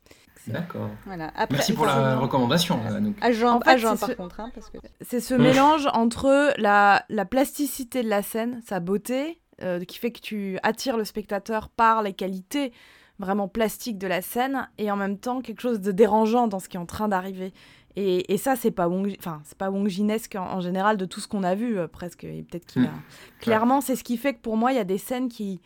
D'accord. Voilà. Merci pour la recommandation, Anouk. Agent, agent par contre. Hein, parce que... C'est ce mélange entre la, la plasticité de la scène, sa beauté, euh, qui fait que tu attires le spectateur par les qualités vraiment plastique de la scène et en même temps quelque chose de dérangeant dans ce qui est en train d'arriver. Et, et, ça, c'est pas Wong, enfin, c'est pas Wong Jinesque en, général de tout ce qu'on a vu euh, presque. Et peut-être qu'il a... Hmm. Clairement, c'est ce qui fait que pour moi, il y a des scènes qui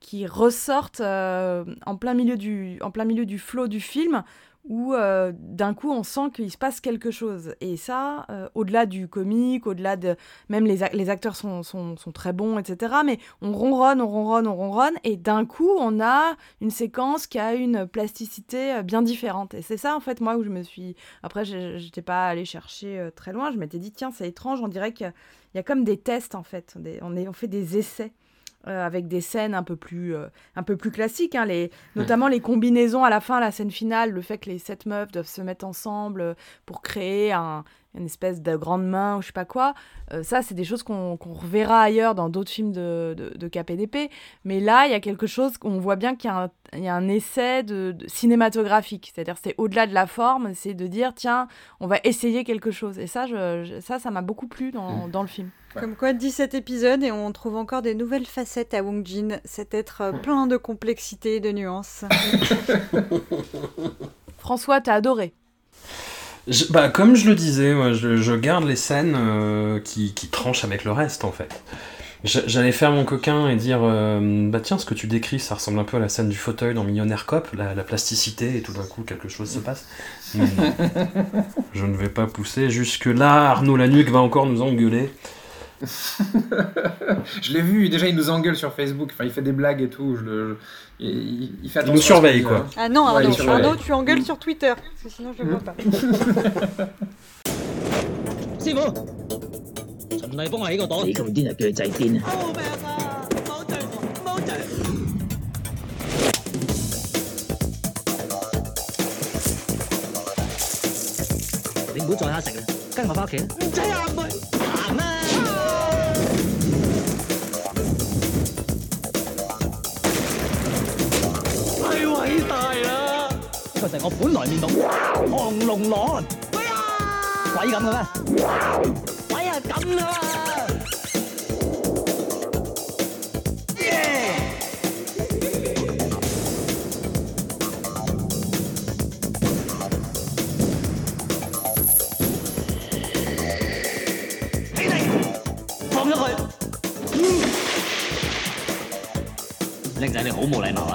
qui ressortent euh, en plein milieu du en plein milieu du flot du film où euh, d'un coup on sent qu'il se passe quelque chose. Et ça, euh, au-delà du comique, au-delà de... Même les, les acteurs sont, sont, sont, très bons, etc. Mais on ronronne, on ronronne, on ronronne, et d'un coup on a une séquence qui a une plasticité euh, bien différente. Et c'est ça en fait moi où je me suis... Après j'étais pas allée chercher très loin, je m'étais dit tiens c'est étrange, on dirait qu'il y, a comme des tests en fait, on, est, on fait des essais. Euh, avec des scènes un peu plus, euh, un peu plus classiques, hein, les, notamment les combinaisons à la fin, la scène finale, le fait que les sept meufs doivent se mettre ensemble euh, pour créer un, une espèce de grande main ou je sais pas quoi. ça, c'est des choses qu'on reverra ailleurs dans d'autres films de, de, KPDP. Mais là, il y a quelque chose qu'on voit bien qu'il y, y, a un essai de, cinématographique. C'est-à-dire, c'est au-delà de la forme, c'est de dire, tiens, on va essayer quelque chose. Et ça, je, ça, ça m'a beaucoup plu dans, dans le film. Comme quoi, 17 épisodes et on trouve encore des nouvelles facettes à Wong Jin, cet être euh, plein de complexité et de nuances. François, t'as adoré. Je- bah, comme je le disais, moi, je, je garde les scènes euh, qui, qui tranchent avec le reste en fait. J'allais faire mon coquin et dire euh, Bah tiens, ce que tu décris, ça ressemble un peu à la scène du fauteuil dans Millionnaire Cop, la, la plasticité, et tout d'un coup quelque chose se passe. Mais non. je ne vais pas pousser jusque-là. Arnaud Lanuc va encore nous engueuler Je l'ai vu, déjà il nous engueule sur Facebook, enfin il fait des blagues et tout, je le- je- il, il fait Il nous attention à ce surveille, qu'il dit, quoi. hein. Ah non, Ouais, Arnaud, il surveille. Arnaud, tu engueules sur Twitter, parce que sinon je le vois pas. 师傅，循例帮我起个朵。你咁癫就叫佢仔癫啊！你唔好再虾食啦，跟我翻屋企啦。唔使啊，唔去行 我本來面目，亢龍狼。鬼咁嘅咩？鬼啊咁噶嘛！起嚟，放咗佢。靚仔，你好冇禮貌啊！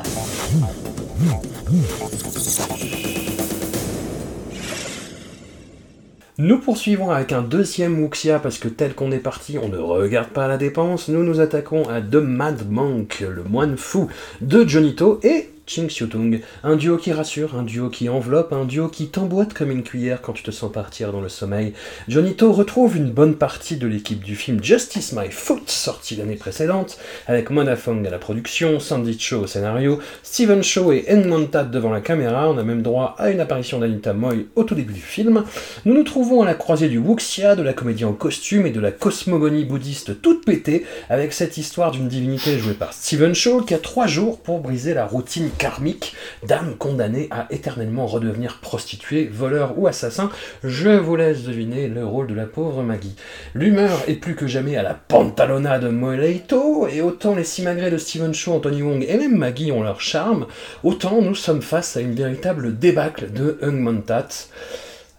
Nous poursuivons avec un deuxième Wuxia parce que tel qu'on est parti, on ne regarde pas la dépense. Nous nous attaquons à The Mad Monk, le moine fou de Jonito et Ching Xiutung. Un duo qui rassure, un duo qui enveloppe, un duo qui t'emboîte comme une cuillère quand tu te sens partir dans le sommeil. Jonito retrouve une bonne partie de l'équipe du film Justice My Foot, sorti l'année précédente, avec Mona Fong à la production, Sandy Cho au scénario, Steven Shaw et Enmontat devant la caméra. On a même droit à une apparition d'Anita Moy au tout début du film. Nous nous trouvons à la croisée du Wuxia, de la comédie en costume et de la cosmogonie bouddhiste toute pétée, avec cette histoire d'une divinité jouée par Steven Shaw qui a trois jours pour briser la routine karmique d'âme condamnée à éternellement redevenir prostituée, voleur ou assassin. Je vous laisse deviner le rôle de la pauvre Maggie. L'humeur est plus que jamais à la pantalona de Moleito, et autant les simagrées de Steven Shaw, Anthony Wong et même Maggie ont leur charme, autant nous sommes face à une véritable débâcle de Hung Montat.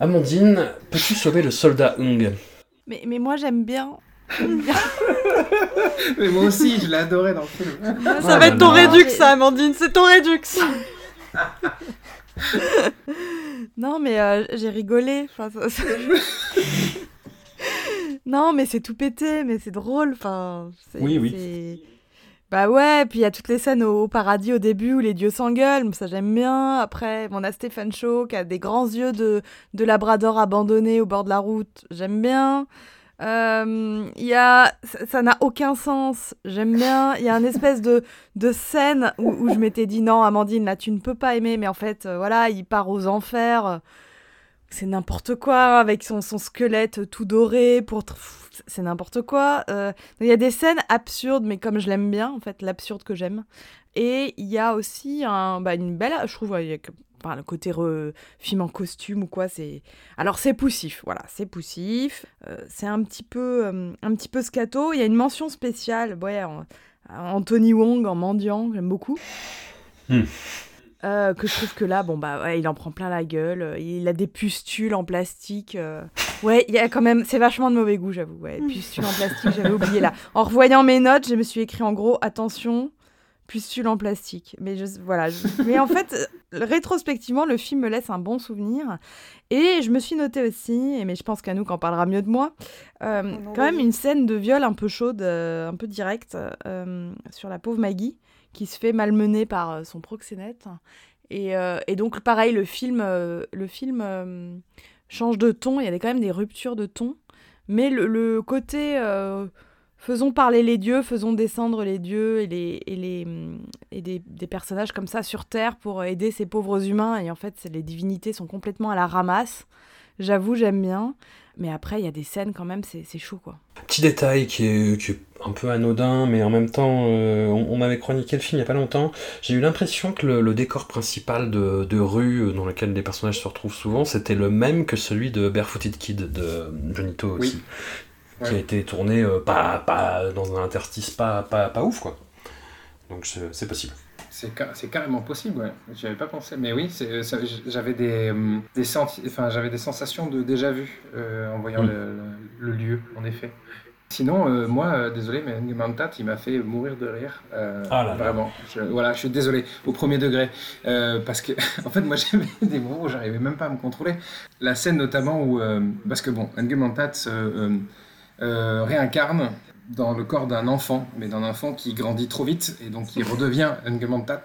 Amandine, peux-tu sauver le soldat Hung? Mais, mais moi, j'aime bien. Mais moi aussi, je l'ai adoré dans le film. Ça va être ton rédux, ça, Amandine, c'est ton rédux. Non, mais euh, j'ai rigolé. Enfin, ça- ça- non, mais c'est tout pété, mais c'est drôle. Enfin, c'est- Oui, oui. c'est- Bah ouais, puis il y a toutes les scènes au, au paradis au début où les dieux s'engueulent, ça j'aime bien. Après, on a Stephen Shaw qui a des grands yeux de, de labrador abandonné au bord de la route, j'aime bien. Euh, y a, ça n'a aucun sens, j'aime bien. Il y a une espèce de, de scène où, je m'étais dit non, Amandine, là tu ne peux pas aimer, mais en fait, euh, voilà, il part aux enfers. C'est n'importe quoi avec son, son squelette tout doré pour. C'est n'importe quoi. Euh, Il y a des scènes absurdes, mais comme je l'aime bien, en fait, l'absurde que j'aime. Et il y a aussi un, bah, une belle. Je trouve, y a enfin, le côté re- film en costume ou quoi, c'est. Alors c'est poussif, voilà, c'est poussif. Euh, c'est un petit peu, euh, un petit peu scato. Il y a une mention spéciale, ouais, en- Anthony Wong en mendiant, j'aime beaucoup. Hmm. Euh, que je trouve que là, bon bah ouais, il en prend plein la gueule. Il a des pustules en plastique. euh. Ouais, il y a quand même, c'est vachement de mauvais goût, j'avoue. Ouais, pustules en plastique, j'avais oublié là. En revoyant mes notes, je me suis écrit en gros, attention, pustules en plastique. Mais je, voilà. je- Mais en fait, euh, rétrospectivement, le film me laisse un bon souvenir. Et je me suis noté aussi, mais je pense qu'Anouk en parlera mieux de moi, euh, non, quand même une scène de viol un peu chaude, euh, un peu directe, euh, sur la pauvre Maggie, qui se fait malmener par son proxénète. Et, et donc, pareil, le film, le film change de ton, il y a quand même des ruptures de ton, mais le, le côté faisons parler les dieux, faisons descendre les dieux et, les, et, les, hum, et des, des personnages comme ça sur Terre pour aider ces pauvres humains, et en fait, les divinités sont complètement à la ramasse. J'avoue, j'aime bien. Mais après, il y a des scènes quand même, c'est c'est chaud quoi. Petit détail qui est, qui est un peu anodin, mais en même temps, euh, on, on m'avait chroniqué le film il n'y a pas longtemps. J'ai eu l'impression que le, le décor principal de, de rue euh, dans lequel les personnages se retrouvent souvent, c'était le même que celui de Barefooted Kid de Jonito aussi. Qui a été tourné euh, pas, pas dans un interstice pas, pas, pas ouf, quoi. Donc c'est possible. C'est ca- c'est carrément possible, ouais. J'y avais pas pensé. Mais oui, j'avais des, hum, des, senti- enfin, j'avais des sensations de déjà vu euh, en voyant Mm. le, le- le lieu, en effet. Sinon, euh, moi, euh, désolé, mais Mantat, il m'a fait mourir de rire. euh, Ah là là. vraiment. Je, voilà, je suis désolé, au premier degré. Euh, parce que, en fait, moi, j'avais des moments où j'arrivais même pas à me contrôler. La scène, notamment, où. euh, parce que, bon, Mantat se euh, euh, réincarne dans le corps d'un enfant, mais d'un enfant qui grandit trop vite et donc il redevient Mantat.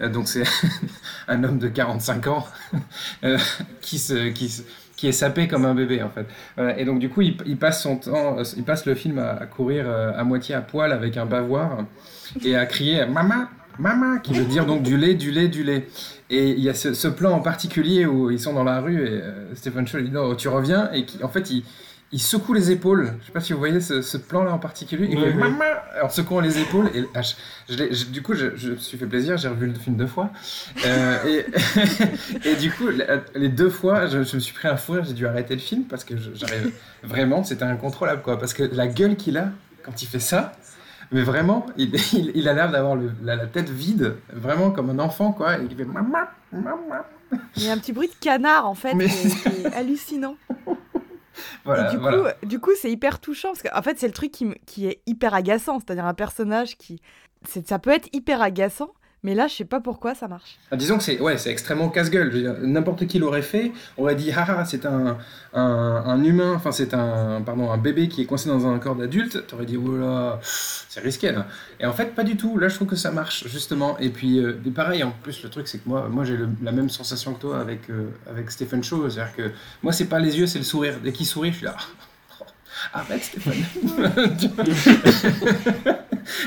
Euh, donc c'est un homme de 45 ans euh, qui, qui, qui est sapé comme un bébé en fait. Voilà. Et donc du coup il, passe son temps, euh, il passe le film à, courir euh, à moitié à poil avec un bavoir et à crier maman, maman, qui veut dire donc du lait, du lait, du lait. Et il y a ce, plan en particulier où ils sont dans la rue et euh, Stephen Chow dit non tu reviens et qui, en fait il il secoue les épaules. Je sais pas si vous voyez ce, ce plan-là en particulier. Il Oui, fait oui. maman en secouant les épaules. Et ah, je- je l'ai- je- du coup, je, je me suis fait plaisir. J'ai revu le film deux fois. Euh, et, et du coup, les deux fois, je, je me suis pris un fou rire. J'ai dû arrêter le film parce que j'arrive vraiment, c'était incontrôlable quoi. Parce que la gueule qu'il a quand il fait ça. Mais vraiment, il, il- il a l'air d'avoir la, la tête vide, vraiment comme un enfant, quoi. Et il fait maman, maman. Il y a un petit bruit de canard en fait, Mais- qui est, qui est hallucinant. Voilà, et du voilà. coup, du coup, c'est hyper touchant parce qu'en fait, c'est le truc qui, qui est hyper agaçant, c'est-à-dire un personnage qui, ça peut être hyper agaçant, mais là, je sais pas pourquoi ça marche. Ah, disons que c'est ouais, extrêmement casse-gueule. N'importe qui l'aurait fait, aurait dit haha, c'est un, humain, enfin c'est un pardon un bébé qui est coincé dans un corps d'adulte. T'aurais dit oh c'est risqué. Et en fait pas du tout. Là je trouve que ça marche justement. Et puis euh, pareil en plus le truc c'est que moi j'ai la même sensation que toi avec euh, avec Stephen Chow, c'est-à-dire que moi c'est pas les yeux c'est le sourire. Dès qu'il sourit je suis là. Arrête Stéphane.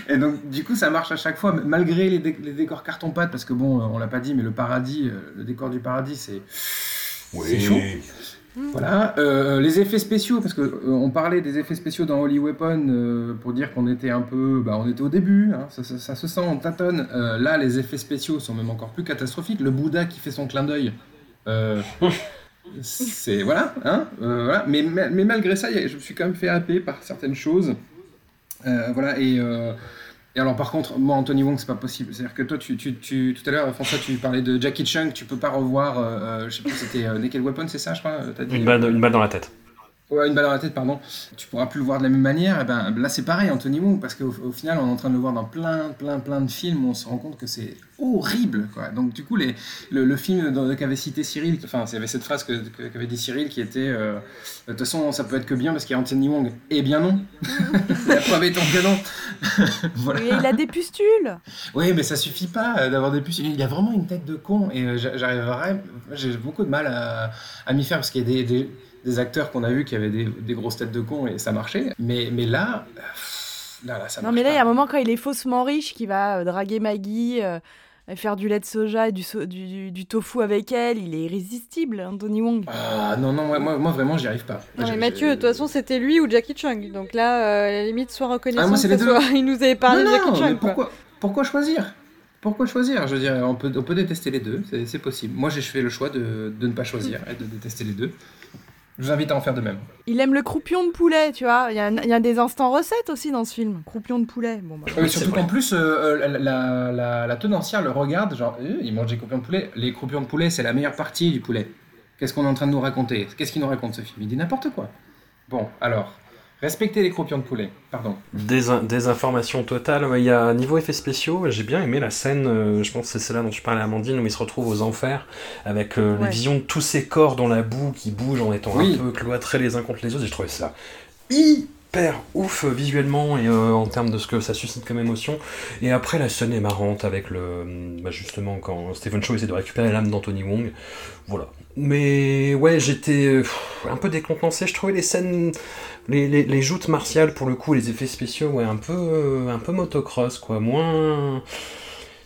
Et donc, du coup, ça marche à chaque fois, malgré les, dé- les décors carton-pâte, parce que bon, euh, on l'a pas dit, mais le paradis, euh, le décor du paradis, c'est. C'est chaud. Voilà. Euh, les effets spéciaux, parce que euh, on parlait des effets spéciaux dans Holy Weapon euh, pour dire qu'on était un peu. Bah, on était au début, hein, ça, ça- ça se sent, on tâtonne. Euh, là, les effets spéciaux sont même encore plus catastrophiques. Le Bouddha qui fait son clin d'œil. c'est voilà, hein, euh, voilà. Mais, mais, malgré ça, je me suis quand même fait happer par certaines choses. Euh, voilà, et, euh, et alors par contre, moi, Anthony Wong, c'est pas possible. C'est-à-dire que toi, tu, tu, tu- tout à l'heure, François, tu parlais de Jackie Chung, tu peux pas revoir, je sais plus, c'était Naked Weapon, c'est ça, je crois t'as dit? Une balle dans la tête. Ouais, une balle dans la tête, pardon. Tu pourras plus le voir de la même manière. Et ben, là, c'est pareil, Anthony Wong, parce qu'au au final, on est en train de le voir dans plein, plein, plein de films où on se rend compte que c'est horrible. Quoi. Donc, du coup, les, le, le film qu'avait cité Cyril, enfin, il y avait cette phrase que- que- qu'avait dit Cyril qui était euh, De toute façon, ça peut être que bien parce qu'il y a Anthony Wong. Eh bien non La preuve étant que non Voilà. Et il a des pustules. Oui, mais ça suffit pas euh, d'avoir des puces. Il a vraiment une tête de con et euh, j'a- j'arrive vraiment. J'ai beaucoup de mal à, à m'y faire parce qu'il y a des, des- des acteurs qu'on a vus qui avaient des, des grosses têtes de con et ça marchait. Mais, mais là, là, là, ça Non, mais là, il y a un moment quand il est faussement riche, qui va euh, draguer Maggie, euh, et faire du lait de soja et du, so- du, du- du tofu avec elle, il est irrésistible, Anthony Wong. Ah non, non, moi, moi, vraiment, j'y arrive pas. Non, J'ai- mais Mathieu, de toute façon, c'était lui ou Jackie Chung. Donc là, euh, à la limite, soit reconnaissant Ah, moi, c'est que les deux. soit- il nous avait parlé non, de Jackie non, quoi. pourquoi, pourquoi choisir? Pourquoi choisir? Je veux dire, on peut, on peut détester les deux, c'est c'est possible. Moi, j'ai fait le choix de, de ne pas choisir et de détester les deux. Je vous invite à en faire de même. Il aime le croupion de poulet, tu vois. Il y, a, il y a des instants recettes aussi dans ce film. Croupion de poulet. Bon, bah. Oui, surtout qu'en plus, euh, euh, la, la, la, la tenancière le regarde, genre, Euh, il mange des croupions de poulet. Les croupions de poulet, c'est la meilleure partie du poulet. Qu'est-ce qu'on est en train de nous raconter? Qu'est-ce qu'il nous raconte ce film? Il dit n'importe quoi. Bon, alors, respectez les croupions de poulet. Pardon. Désin- désinformation totale. Ouais, Il y a niveau effets spéciaux, j'ai bien aimé la scène, euh, je pense que c'est celle-là dont tu parlais Amandine, où il se retrouve aux enfers, avec euh, les visions de tous ces corps dans la boue qui bougent en étant Oui. un peu cloîtrés les uns contre les autres. J'ai trouvé ça hyper ouf euh, visuellement et euh, en termes de ce que ça suscite comme émotion. Et après, la scène est marrante avec le. bah, justement, quand Stephen Chow essaie de récupérer l'âme d'Anthony Wong. Voilà. Mais ouais, j'étais un peu décontenancé. Je trouvais les scènes, les, joutes martiales pour le coup, les effets spéciaux, ouais, un peu, euh, un peu motocross, quoi. Moins.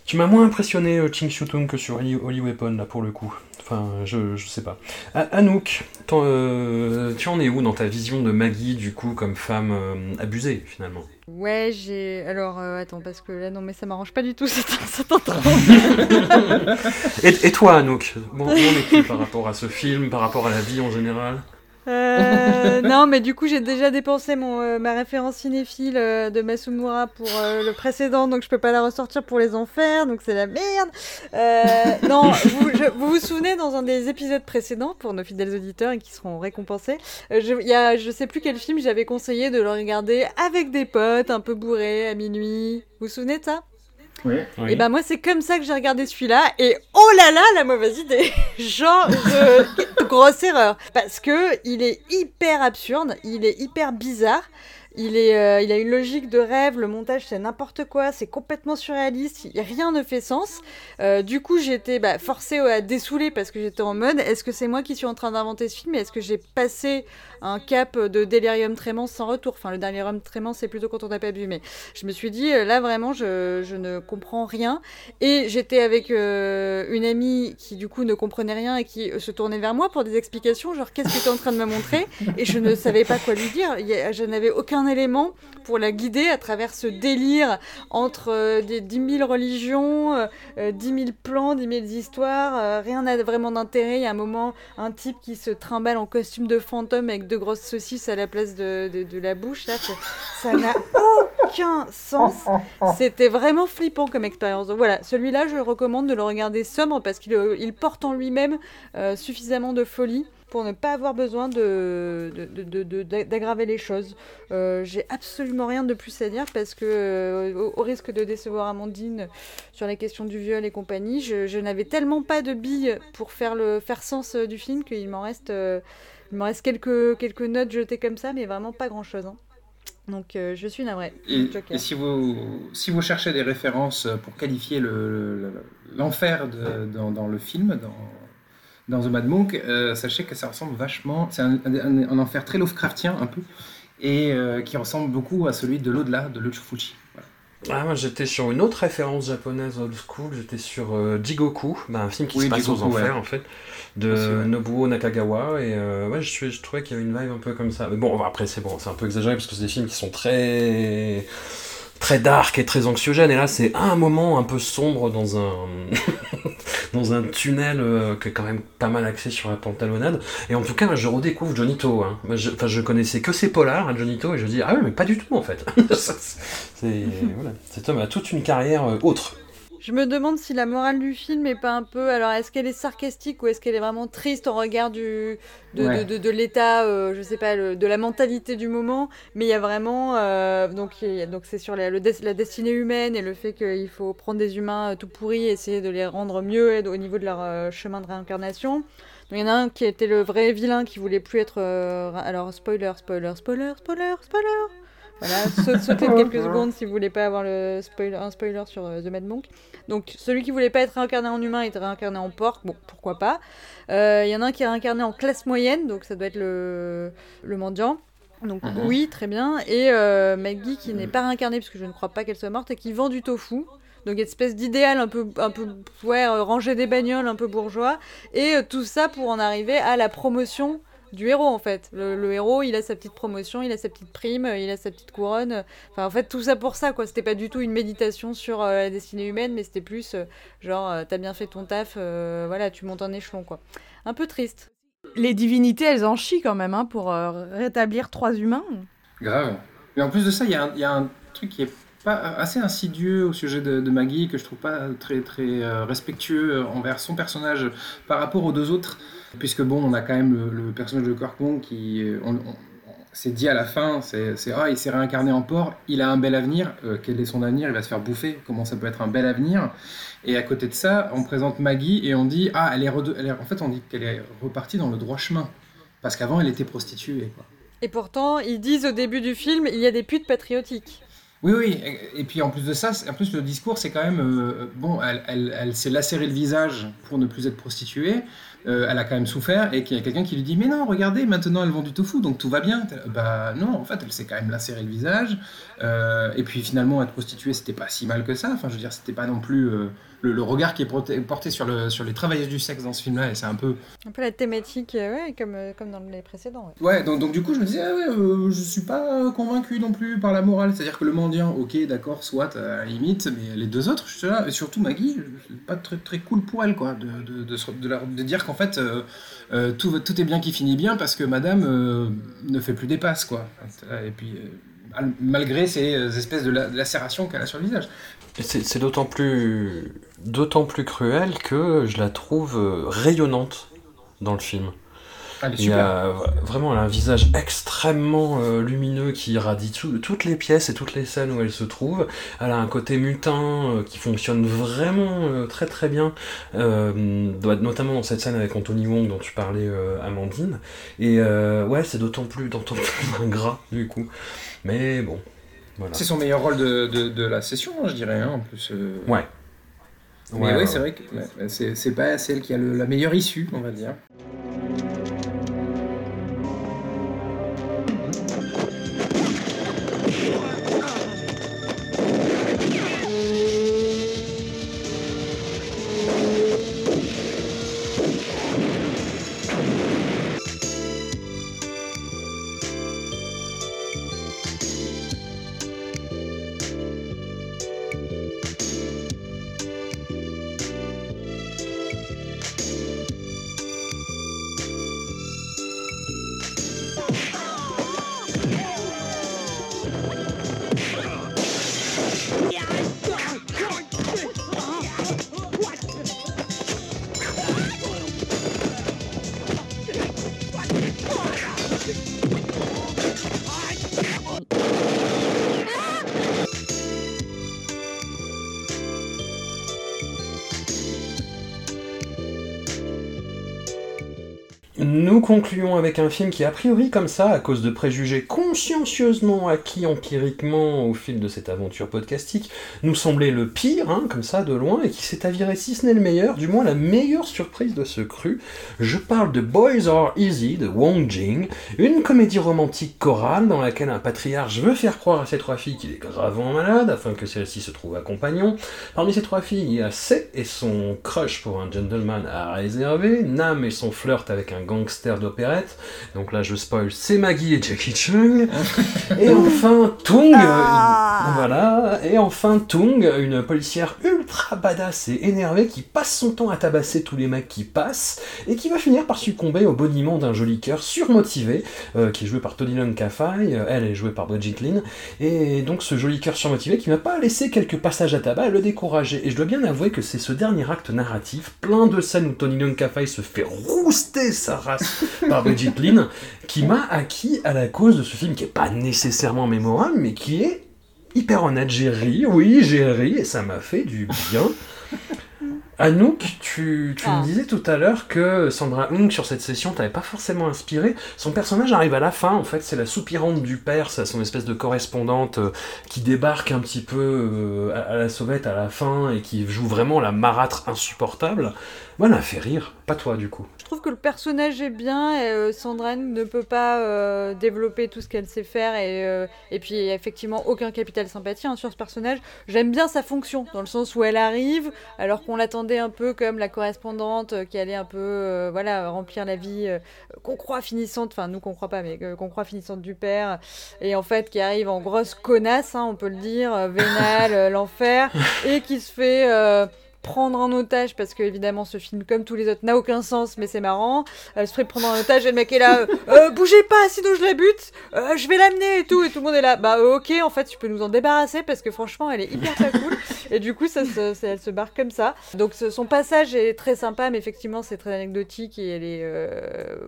Tu m'as moins impressionné, euh, Ching Shutung, que sur Holy Weapon, là, pour le coup. Enfin, je, je sais pas. A- Anouk, euh, tu en es où dans ta vision de Maggie, du coup, comme femme euh, abusée, finalement? Ouais, j'ai. Alors, euh, attends, parce que là, non, mais ça m'arrange pas du tout cette, cette et, et toi, Anouk? Bon, où en es-tu par rapport à ce film, par rapport à la vie en général? Euh, non, mais du coup, j'ai déjà dépensé mon, euh, ma référence cinéphile euh, de Masumura pour euh, le précédent, donc je peux pas la ressortir pour les enfers, donc c'est la merde. Euh, non, vous, je- vous vous souvenez dans un des épisodes précédents, pour nos fidèles auditeurs et qui seront récompensés, je, il y a, je sais plus quel film, j'avais conseillé de le regarder avec des potes, un peu bourrés, à minuit. Vous vous souvenez de ça? Oui. et ben moi c'est comme ça que j'ai regardé celui-là et oh là là la mauvaise idée genre je- grosse erreur parce que il est hyper absurde il est hyper bizarre il, est, euh, il a une logique de rêve, le montage c'est n'importe quoi, c'est complètement surréaliste, rien ne fait sens. Euh, du coup j'étais bah, forcée à dessouler parce que j'étais en mode est-ce que c'est moi qui suis en train d'inventer ce film et est-ce que j'ai passé un cap de délirium trémens sans retour. Enfin le délirium trémens c'est plutôt quand on n'a pas bu mais je me suis dit euh, là vraiment je, ne comprends rien. Et j'étais avec euh, une amie qui du coup ne comprenait rien et qui euh, se tournait vers moi pour des explications genre qu'est-ce que tu en train de me montrer? Et je ne savais pas quoi lui dire. Je n'avais aucun élément pour la guider à travers ce délire entre des 10 000 religions, euh, euh, 10 000 plans, 10 000 histoires, rien n'a vraiment d'intérêt. Il y a un moment, un type qui se trimballe en costume de fantôme avec deux grosses saucisses à la place de, de- de la bouche. Là, ça n'a aucun sens. C'était vraiment flippant comme expérience. Donc voilà, celui-là, je recommande de le regarder sobre parce qu'il euh, il porte en lui-même euh, suffisamment de folie pour ne pas avoir besoin de, de- de- de- de- d'aggraver les choses. Euh, J'ai absolument rien de plus à dire parce que, au, risque de décevoir Amandine sur la question du viol et compagnie, je, n'avais tellement pas de billes pour faire, le, faire sens du film qu'il m'en reste, il m'en reste quelques, quelques notes jetées comme ça, mais vraiment pas grand-chose. hein. Donc euh, je suis navrée. Et, et si, vous, si vous cherchez des références pour qualifier le- le- l'enfer de- dans, dans le film, dans, dans The Mad Monk, euh, sachez que ça ressemble vachement. C'est un, un- un enfer très Lovecraftien, un peu, et euh, qui ressemble beaucoup à celui de l'au-delà de Luchufuchi. Ah, moi j'étais sur une autre référence japonaise old school, j'étais sur euh, Jigoku, bah, un film qui Oui, se passe Jigoku, aux enfers ouais. en fait, de ouais. Nobuo Nakagawa, et euh, ouais, je, je trouvais qu'il y avait une vibe un peu comme ça. Mais bon, après c'est bon, c'est un peu exagéré parce que c'est des films qui sont très très dark et très anxiogènes, et là c'est un moment un peu sombre dans un dans un tunnel euh, qui est quand même pas mal axé sur la pantalonnade, et en tout cas je redécouvre Johnito, hein. Je, enfin, je connaissais que ses polars, hein, Johnito, et je dis ah ouais mais pas du tout en fait. c'est cet homme a toute une carrière euh, autre. Je me demande si la morale du film est pas un peu. Alors, est-ce qu'elle est sarcastique ou est-ce qu'elle est vraiment triste en regard du, de, Ouais. de, de, de l'état, euh, je sais pas, le- de la mentalité du moment Mais il y a vraiment. euh, donc, il y a- donc c'est sur la, le des- la destinée humaine et le fait qu'il faut prendre des humains euh, tout pourris et essayer de les rendre mieux et- au niveau de leur euh, chemin de réincarnation. Il y en a un qui était le vrai vilain qui voulait plus être. euh, alors, spoiler, spoiler, spoiler, spoiler, spoiler voilà, sautez de quelques secondes si vous voulez pas avoir le spoiler, un spoiler sur euh, The Mad Monk. Donc celui qui voulait pas être réincarné en humain était réincarné en porc, bon pourquoi pas. Euh, Il y en a un qui est réincarné en classe moyenne, donc ça doit être le, le mendiant. Donc Mhm. oui, très bien. Et euh, Maggie qui n'est pas réincarnée parce que je ne crois pas qu'elle soit morte et qui vend du tofu. Donc une espèce d'idéal un peu, un peu ouais, euh, ranger des bagnoles, un peu bourgeois. Et euh, tout ça pour en arriver à la promotion du héros en fait. Le, le héros, il a sa petite promotion, il a sa petite prime, il a sa petite couronne. Enfin, en fait, tout ça pour ça, quoi. C'était pas du tout une méditation sur euh, la destinée humaine, mais c'était plus euh, genre, euh, t'as bien fait ton taf, euh, voilà, tu montes en échelon, quoi. Un peu triste. Les divinités, elles en chient quand même hein, pour euh, rétablir trois humains. Grave. Mais en plus de ça, il y, a un- il y a un truc qui est pas assez insidieux au sujet de, de Maggie que je trouve pas très très euh, respectueux envers son personnage par rapport aux deux autres, puisque bon, on a quand même le, le personnage de Corkmon qui, euh, on, on- c'est dit à la fin, c'est ah il s'est réincarné en porc, il a un bel avenir. Euh, quel est son avenir Il va se faire bouffer. Comment ça peut être un bel avenir Et à côté de ça, on présente Maggie et on dit ah elle est, rede- elle est- en fait on dit qu'elle est repartie dans le droit chemin parce qu'avant elle était prostituée. Quoi. Et pourtant, ils disent au début du film, il y a des putes patriotiques. Oui, oui, et- puis en plus de ça, en plus le discours, c'est quand même euh, bon. Elle, elle, elle s'est lacéré le visage pour ne plus être prostituée. Euh, elle a quand même souffert et qu'il y a quelqu'un qui lui dit mais non, regardez, maintenant elle vend du tofu, donc tout va bien. Bah non, en fait, elle s'est quand même lacéré le visage. euh, et puis finalement, être prostituée, c'était pas si mal que ça. Enfin, je veux dire, c'était pas non plus euh, le, le regard qui est porté, sur, le, sur les travailleuses du sexe dans ce film-là, et c'est un peu. Un peu la thématique, euh, ouais, comme, euh, comme dans les précédents. ouais. Ouais, donc, donc du coup, je me disais, ah ouais, euh, je suis pas convaincu non plus par la morale. C'est-à-dire que le mendiant, ok, d'accord, soit à la limite, mais les deux autres, je suis là, et surtout Maggie, pas très, très cool pour elle, quoi, de, de, de, se- de dire qu'en fait, euh, euh, tout, tout est bien qui finit bien parce que madame euh, ne fait plus des passes, quoi. Et puis, euh, mal- malgré ces espèces de, la- de lacérations qu'elle a sur le visage. C'est d'autant plus, d'autant plus cruel que je la trouve euh, rayonnante dans le film. Elle est Il y a vraiment elle a un visage extrêmement euh, lumineux qui irradie tout- toutes les pièces et toutes les scènes où elle se trouve. Elle a un côté mutin euh, qui fonctionne vraiment euh, très très bien, doit- notamment dans cette scène avec Anthony Wong dont tu parlais, Amandine. Et ouais, c'est d'autant plus, d'autant plus ingrat du coup. Mais bon, voilà. C'est son meilleur rôle de, de, de la session, hein, je dirais, hein, en plus. Ouais. Mais Ouais, c'est vrai que ouais, c'est pas celle qui a le- la meilleure issue, on va dire. Concluons avec un film qui, a priori, comme ça, à cause de préjugés consciencieusement acquis empiriquement au fil de cette aventure podcastique, nous semblait le pire, hein, comme ça, de loin, et qui s'est avéré, si ce n'est le meilleur, du moins la meilleure surprise de ce cru. Je parle de Boys Are Easy de Wong Jing, une comédie romantique chorale dans laquelle un patriarche veut faire croire à ses trois filles qu'il est gravement malade afin que celles-ci se trouvent à. Parmi ces trois filles, il y a C et son crush pour un gentleman à réserver, Nam et son flirt avec un gangster d'opérette, donc là je spoil, c'est Maggie et Jackie Chung, et enfin Tung, Ah. une- voilà, et enfin Tung, une policière ultra badass et énervée qui passe son temps à tabasser tous les mecs qui passent, et qui va finir par succomber au boniment d'un joli cœur surmotivé, euh, qui est joué par Tony Lung Kafai, euh, elle est jouée par Brigitte Lin, et donc ce joli cœur surmotivé qui m'a pas laissé quelques passages à tabac à le décourager. Et je dois bien avouer que c'est ce dernier acte narratif, plein de scènes où Tony Lung Kafai se fait rouster sa race par Brigitte Lin, qui m'a acquis à la cause de ce film qui est pas nécessairement mémorable, mais qui est hyper honnête. J'ai ri, oui, j'ai ri, et ça m'a fait du bien. Anouk, tu, tu Ah. me disais tout à l'heure que Sandra Hung, sur cette session, t'avait pas forcément inspiré. Son personnage arrive à la fin, en fait, c'est la soupirante du père, c'est son espèce de correspondante euh, qui débarque un petit peu euh, à, à la sauvette à la fin et qui joue vraiment la marâtre insupportable. M'a fait rire, pas toi du coup. Je trouve que le personnage est bien et euh, Sandra ne peut pas euh, développer tout ce qu'elle sait faire et, euh, et puis effectivement aucun capital sympathie hein, sur ce personnage. J'aime bien sa fonction dans le sens où elle arrive alors qu'on l'attendait un peu comme la correspondante qui allait un peu voilà remplir la vie qu'on croit finissante, enfin nous qu'on croit pas mais qu'on croit finissante du père et en fait qui arrive en grosse connasse, hein, on peut le dire, vénale, l'enfer et qui se fait prendre en otage parce que évidemment ce film comme tous les autres n'a aucun sens mais c'est marrant. Elle se fait prendre en otage et le mec est là euh, Euh, bougez pas sinon je la bute Euh, je vais l'amener et tout et tout le monde est là. Bah ok en fait tu peux nous en débarrasser parce que franchement elle est hyper pas cool. Et du coup ça se- ça- elle se barre comme ça. Donc ce- son passage est très sympa mais effectivement c'est très anecdotique et elle est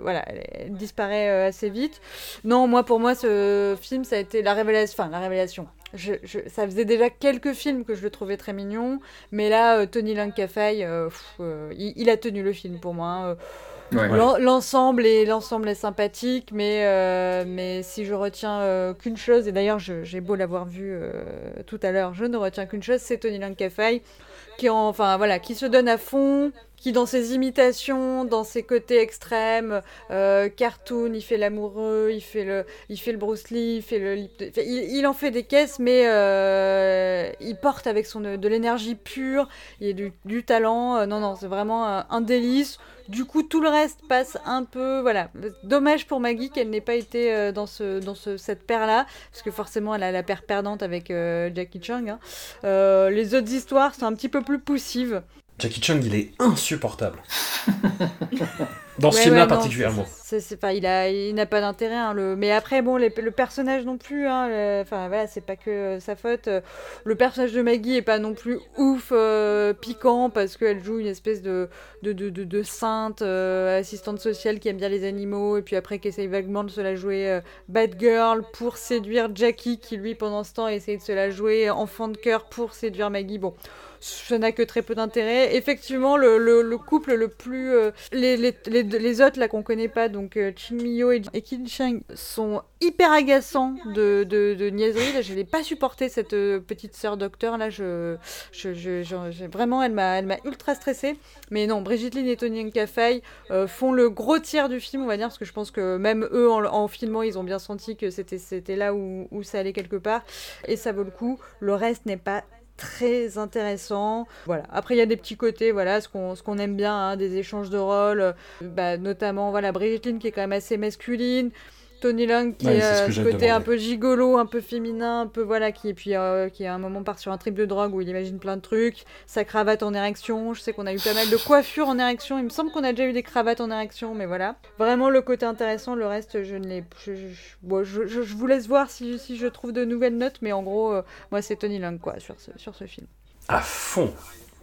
voilà elle, est- elle disparaît assez vite. Non moi pour moi ce film ça a été la révélation enfin la révélation je, je- ça faisait déjà quelques films que je le trouvais très mignon mais là, euh, Tony Lung Kafai, euh, euh, il, il a tenu le film pour moi. hein. Ouais. L'ensemble est, l'ensemble est sympathique, mais, euh, mais si je retiens euh, qu'une chose, et d'ailleurs j'ai beau l'avoir vu euh, tout à l'heure, je ne retiens qu'une chose, c'est Tony Lung Kafai, qui, en- enfin, voilà, qui se donne à fond, qui dans ses imitations, dans ses côtés extrêmes, euh, cartoon, il fait l'amoureux, il fait le, il fait le Bruce Lee, il fait le, il, il en fait des caisses, mais euh, il porte avec son de l'énergie pure, il y a du, du talent. Euh, non, non, c'est vraiment un, un délice. Du coup, tout le reste passe un peu. Voilà. Dommage pour Maggie qu'elle n'ait pas été euh, dans, ce, dans ce, cette paire-là, parce que forcément, elle a la paire perdante avec euh, Jackie Chung. hein. Euh, les autres histoires sont un petit peu plus poussives. Jackie Chung, il est insupportable. Dans ce Ouais, film-là ouais, particulièrement. c'est- pas, il a, il n'a pas d'intérêt. hein, le... Mais après, bon, les- le personnage non plus. hein, le- Enfin, voilà, c'est pas que euh, sa faute. Euh, Le personnage de Maggie est pas non plus ouf, euh, piquant, parce qu'elle joue une espèce de, de, de, de, de sainte euh, assistante sociale qui aime bien les animaux, et puis après qui essaye vaguement de se la jouer bad girl pour séduire Jackie, qui lui, pendant ce temps, essaye de se la jouer enfant de cœur pour séduire Maggie. Bon ça n'a que très peu d'intérêt. Effectivement, le, le, le couple le plus... euh, les, autres, là, qu'on connaît pas, donc euh, Chin Miyo et, et Kim Chang, sont hyper agaçants de, de, de niaiserie. Là, je n'ai pas supporté cette euh, petite sœur docteur. Là, je, je, vraiment, elle m'a, ultra stressée. Mais non, Brigitte Lin et Tony Nkafai euh, font le gros tiers du film, on va dire, parce que je pense que même eux, en, filmant, ils ont bien senti que c'était, là où ça allait quelque part. Et ça vaut le coup. Le reste n'est pas très intéressant. Voilà. Après, il y a des petits côtés, voilà, ce qu'on aime bien, hein, des échanges de rôles, euh, bah, notamment voilà Brigitte qui est quand même assez masculine. Tony Leung qui Ouais, est ce euh, côté un peu gigolo, un peu féminin, un peu voilà, qui et puis euh, qui à un moment part sur un trip de drogue où il imagine plein de trucs, sa cravate en érection. Je sais qu'on a eu pas mal de coiffures en érection. Il me semble qu'on a déjà eu des cravates en érection, mais voilà. Vraiment le côté intéressant. Le reste, je ne l'ai. Je, bon, je- je- je vous laisse voir si, si je trouve de nouvelles notes, mais en gros, euh, moi c'est Tony Leung quoi sur ce, sur ce film. À fond.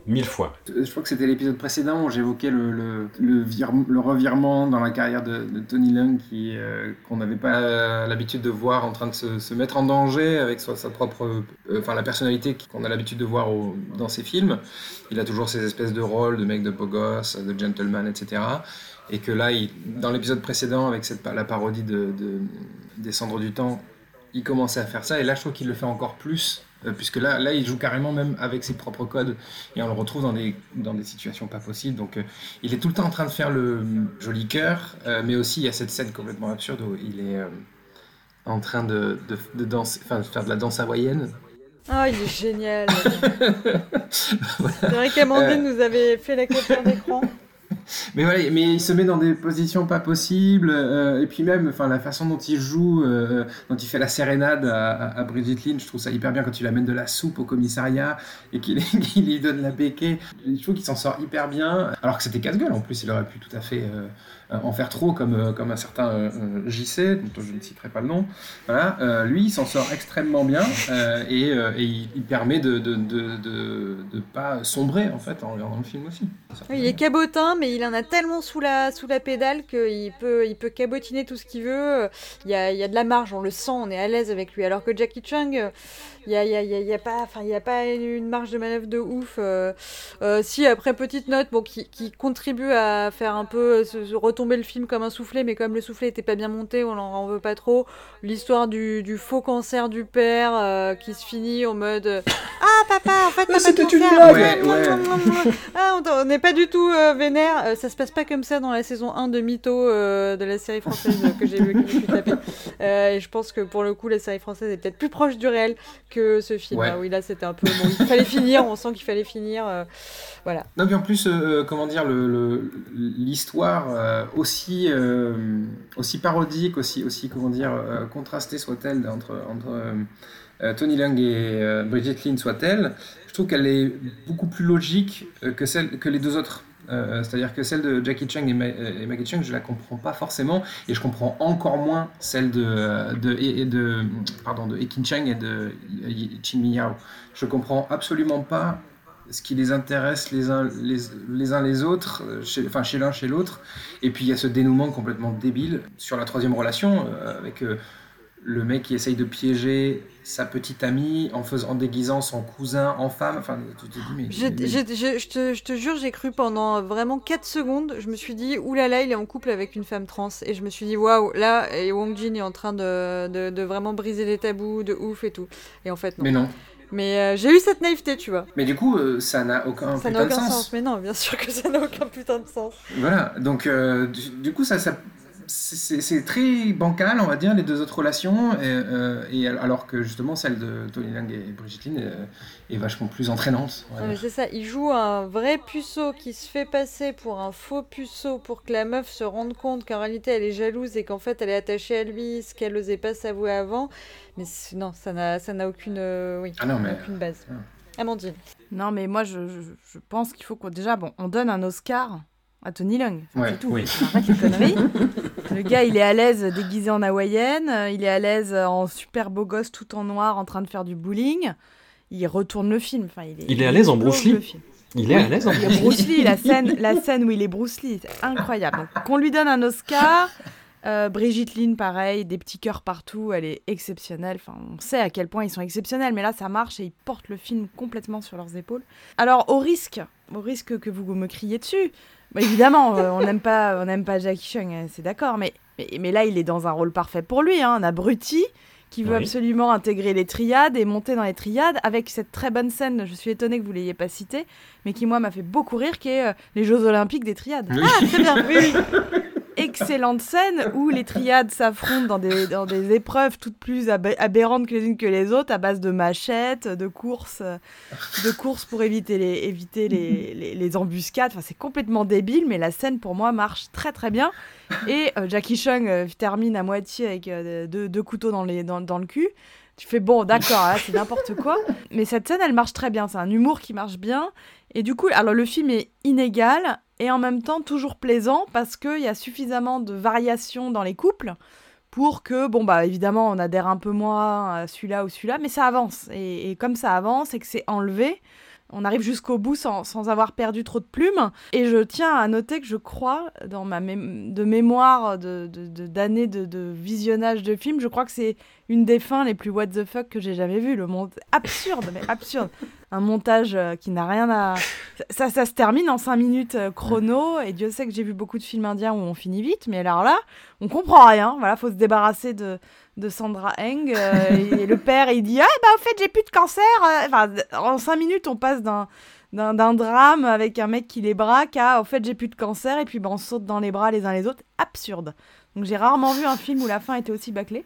Mille fois. Je crois que c'était l'épisode précédent où j'évoquais le, le, le, vir- le revirement dans la carrière de, Tony Leung qui, euh, qu'on n'avait pas euh, l'habitude de voir en train de se, mettre en danger avec sa, propre, euh, enfin la personnalité qu'on a l'habitude de voir dans ses films. Il a toujours ces espèces de rôles de mec de beau de gentleman, etc. Et que là, dans l'épisode précédent, avec cette, la parodie de, de des Cendres du Temps, il commençait à faire ça. Et là, je trouve qu'il le fait encore plus. Euh, Puisque là, là, il joue carrément même avec ses propres codes et on le retrouve dans des, dans des situations pas possibles. Donc, euh, il est tout le temps en train de faire le euh, joli cœur, euh, mais aussi il y a cette scène complètement absurde où il est euh, en train de, de, de danser, enfin, de faire de la danse hawaïenne. Ah, il est génial. C'est vrai qu'Amandine nous avait fait la capture d'écran. Mais voilà, mais il se met dans des positions pas possibles, euh, et puis même, enfin, la façon dont il joue, euh, dont il fait la sérénade à, à, Brigitte Lynn, je trouve ça hyper bien quand il amène de la soupe au commissariat et qu'il lui donne la béquée. Je trouve qu'il s'en sort hyper bien, alors que c'était casse-gueule en plus, il aurait pu tout à fait euh, en faire trop comme, euh, comme un certain euh, euh, JC, dont je ne citerai pas le nom. Voilà, euh, lui, il s'en sort extrêmement bien euh, et, euh, et il, il permet de de, de, de, de pas sombrer en fait en regardant le film aussi. Oui, il est cabotin, mais il en a tellement sous la, sous la pédale qu'il peut, il peut cabotiner tout ce qu'il veut. Il y a, il y a de la marge, on le sent, on est à l'aise avec lui. Alors que Jackie Chung, euh, il y a, il y a- il y a- il y a pas, enfin, il y a pas une marge de manœuvre de ouf. euh. Euh, si, après, petite note bon, qui, qui contribue à faire un peu euh, se, se retomber le film comme un soufflet, mais comme le soufflet était pas bien monté, on en, en veut pas trop. L'histoire du, du faux cancer du père euh, qui se finit en mode euh, Ah, papa, en fait, de c'était une blague. Ouais, ouais. Ah, on n'est pas du tout euh, vénère. Euh, ça se passe pas comme ça dans la saison 1 de Mytho euh, de la série française que j'ai vu, que je suis tapée. Euh, et je pense que pour le coup, la série française est peut-être plus proche du réel que ce film. Ouais. Ah oui, là, c'était un peu. Bon, il fallait finir, on sent qu'il fallait finir. euh, voilà. Non, puis en plus, euh, comment dire, le- le- l'histoire euh, aussi, euh, aussi parodique, aussi, aussi comment dire, euh, contrastée soit-elle entre, entre euh, euh, Tony Leung et euh, Brigitte Lynn soit-elle, je trouve qu'elle est beaucoup plus logique euh, que, celle, que les deux autres. Euh, C'est-à-dire que celle de Jackie Chung et, Ma- et Maggie Chung, je la comprends pas forcément, et je comprends encore moins celle de, de, pardon, Ekin et de Chin Miao. Je comprends absolument pas ce qui les intéresse les uns les, autres, euh, chez, enfin chez l'un, chez l'autre. Et puis il y a ce dénouement complètement débile sur la troisième relation, euh, avec le mec qui essaye de piéger sa petite amie en, faisant, en déguisant son cousin en femme. Enfin, tu te dis, mais. J'ai- mais- j'ai- j'ai- je, te, je te jure, j'ai cru pendant vraiment 4 secondes. Je me suis dit, oulala, il est en couple avec une femme trans. Et je me suis dit, waouh, là, et Wong Jin est en train de, de, de vraiment briser les tabous, de ouf et tout. Et en fait, non. mais non. Mais euh, j'ai eu cette naïveté, tu vois. Mais du coup, euh, ça n'a aucun ça putain n'a de aucun sens. sens. Mais non, bien sûr que ça n'a aucun putain de sens. Voilà, donc euh, du, du coup, ça, ça c'est- très bancal, on va dire, les deux autres relations, et, euh, et alors que justement celle de Tony Lang et Brigitte Lin euh, est vachement plus entraînante. c'est ça, il joue un vrai puceau qui se fait passer pour un faux puceau pour que la meuf se rende compte qu'en réalité elle est jalouse et qu'en fait elle est attachée à lui, ce qu'elle n'osait pas s'avouer avant. Mais non, ça n'a aucune, euh, oui, Ah non, mais- aucune base. Ah. Amandine. Non, mais moi, je, je, je pense qu'il faut qu'on. Déjà, bon, on donne un Oscar à Tony. Enfin, Ouais, c'est tout. oui. Arrête les conneries. Le gars, il est à l'aise déguisé en hawaïenne. euh, Il est à l'aise en super beau gosse tout en noir en train de faire du bowling. Il retourne le film. Enfin, il est, Il est à l'aise en Bruce Lee. Il est à l'aise en Bruce Lee, la scène, la scène où il est Bruce Lee, c'est incroyable. Qu'on lui donne un Oscar. Euh, Brigitte Lynn, pareil, des petits cœurs partout, elle est exceptionnelle. Enfin, on sait à quel point ils sont exceptionnels, mais là, ça marche et ils portent le film complètement sur leurs épaules. Alors, au risque, au risque que vous me criez dessus, bah, évidemment, euh, on n'aime pas, on n'aime pas Jackie Chung, euh, c'est d'accord, mais, mais, mais là, il est dans un rôle parfait pour lui, hein, un abruti qui veut Oui. absolument intégrer les triades et monter dans les triades avec cette très bonne scène, je suis étonnée que vous l'ayez pas citée, mais qui moi m'a fait beaucoup rire, qui est euh, les Jeux Olympiques des triades. Oui. Ah, très bien, oui, oui. Excellente scène où les triades s'affrontent dans des, dans des épreuves toutes plus ab- aberrantes que les unes que les autres, à base de machettes, de courses, de courses pour éviter les, éviter les, les, embuscades. Enfin, c'est complètement débile, mais la scène pour moi marche très très bien. Et euh, Jackie Chung euh, termine à moitié avec euh, deux, couteaux dans, les, dans, dans le cul. Tu fais bon, d'accord, là c'est n'importe quoi. Mais cette scène, elle marche très bien. C'est un humour qui marche bien. Et du coup, alors le film est inégal et en même temps toujours plaisant parce qu'il y a suffisamment de variations dans les couples pour que, bon, bah évidemment, on adhère un peu moins à celui-là ou celui-là, mais ça avance. Et, comme ça avance et que c'est enlevé, on arrive jusqu'au bout sans, sans avoir perdu trop de plumes. Et je tiens à noter que je crois, dans ma de mémoire de- de- de- d'années de, de, visionnage de films, je crois que c'est une des fins les plus what the fuck que j'ai jamais vues. Le monde absurde, mais absurde. Un montage euh, qui n'a rien à. Ça, ça se termine en 5 minutes euh, chrono, et Dieu sait que j'ai vu beaucoup de films indiens où on finit vite, mais alors là, on comprend rien. Voilà, faut se débarrasser de, de Sandra Eng. euh, et le père, il dit Ah, bah, au fait, j'ai plus de cancer. euh. Enfin, en 5 minutes, on passe d'un. D'un, d'un drame avec un mec qui les braque à au fait j'ai plus de cancer et puis ben, on saute dans les bras les uns les autres absurde donc j'ai rarement vu un film où la fin était aussi bâclée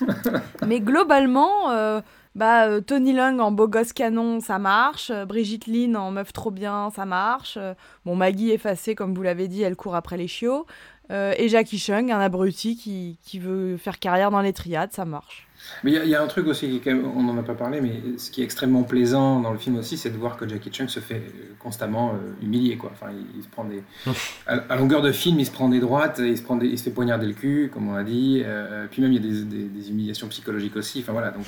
mais globalement euh, bah, euh, Tony Leung en beau gosse canon, ça marche. Euh, Brigitte Lynn en meuf trop bien, ça marche. Euh, bon, Maggie effacée, comme vous l'avez dit, elle court après les chiots. Euh, et Jackie Chung, un abruti qui, qui veut faire carrière dans les triades, ça marche. Mais il y a- y, a un truc aussi, qui est quand même- on n'en a pas parlé, mais ce qui est extrêmement plaisant dans le film aussi, c'est de voir que Jackie Chung se fait constamment euh, humilier. Quoi. Enfin, il, il se prend des... à, à longueur de film, il se prend des droites, il se, prend des- il se fait poignarder le cul, comme on l'a dit. euh, puis même, il y a des, des- des humiliations psychologiques aussi. Enfin voilà, donc...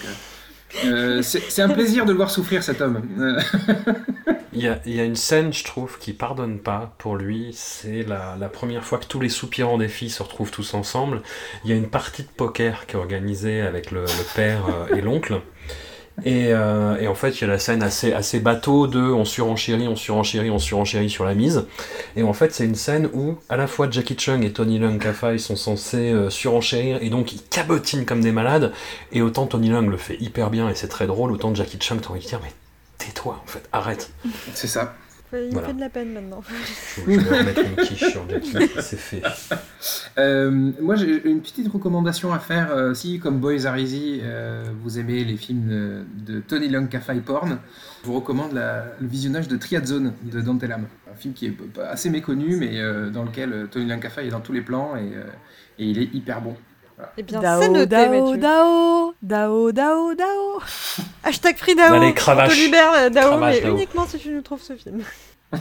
euh, c'est un plaisir de le voir souffrir cet homme. Il y a, une scène, je trouve, qui pardonne pas pour lui. C'est la, première fois que tous les soupirants des filles se retrouvent tous ensemble. Il y a une partie de poker qui est organisée avec le, le père euh, et l'oncle. Et, euh, et en fait, il y a la scène assez, assez bateau de on surenchérit, on surenchérit, on surenchérit sur la mise. Et en fait, c'est une scène où à la fois Jackie Chung et Tony Leung Ka-fai sont censés euh, surenchérir et donc ils cabotinent comme des malades. Et autant Tony Leung le fait hyper bien et c'est très drôle, autant Jackie Chung, t'as envie de dire, mais tais-toi en fait, arrête. c'est ça. Il Voilà. me fait de la peine maintenant. Je vais remettre une quiche sur c'est fait. Euh, moi, j'ai une petite recommandation à faire. euh, si, comme Boys Are Easy, euh, vous aimez les films de, de Tony Leung Ka-fai Porn, je vous recommande la- le visionnage de Triad Zone de Dante Lam. Un film qui est assez méconnu, mais euh, euh, lequel Tony Leung Ka-fai est dans tous les plans et, euh, et il est hyper bon. Eh bien, Dao, c'est noté, Dao, Mathieu. Dao, Dao, Dao, Dao. Hashtag Free Dao. Allez, On cravache. te libère Dao, Cravache, mais Dao. uniquement si tu nous trouves ce film.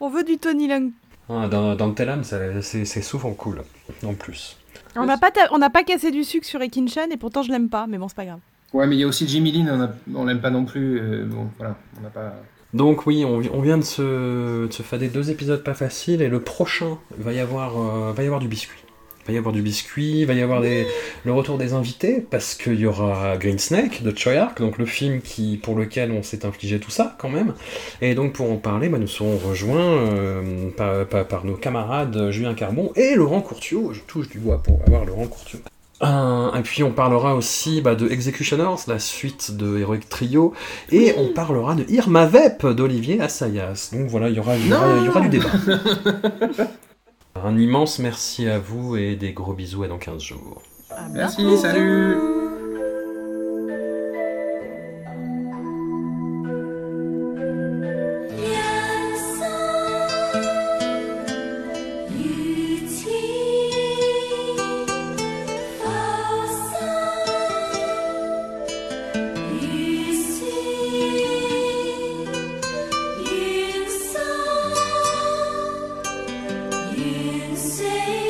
On veut du Tony Leung. Ah, dans, dans le Telam, c'est souvent cool, en plus. On n'a pas, ta- on n'a pas cassé du sucre sur Ekin-chan et pourtant je l'aime pas, mais bon, c'est pas grave. Ouais, mais il y a aussi Jimmy Lin, on, a- on l'aime pas non plus. euh, bon, voilà, on n'a pas. Donc oui, on, on vient de se, de se fader deux épisodes pas faciles, et le prochain, va y avoir, euh, va y avoir du biscuit va y avoir du biscuit, il va y avoir le retour des invités, parce qu'il y aura Green Snake de Choyark, donc le film qui, pour lequel on s'est infligé tout ça quand même. Et donc pour en parler, bah, nous serons rejoints euh, par, nos camarades Julien Carbon et Laurent Courtiot. Je touche du bois pour avoir Laurent Courtiot. Et puis on parlera aussi bah, de Executioners, la suite de Heroic Trio, et on parlera de Irma Vep d'Olivier Assayas. Donc voilà, il y aura du débat. Un immense merci à vous et des gros bisous à dans 15 jours. Ah, merci, salut say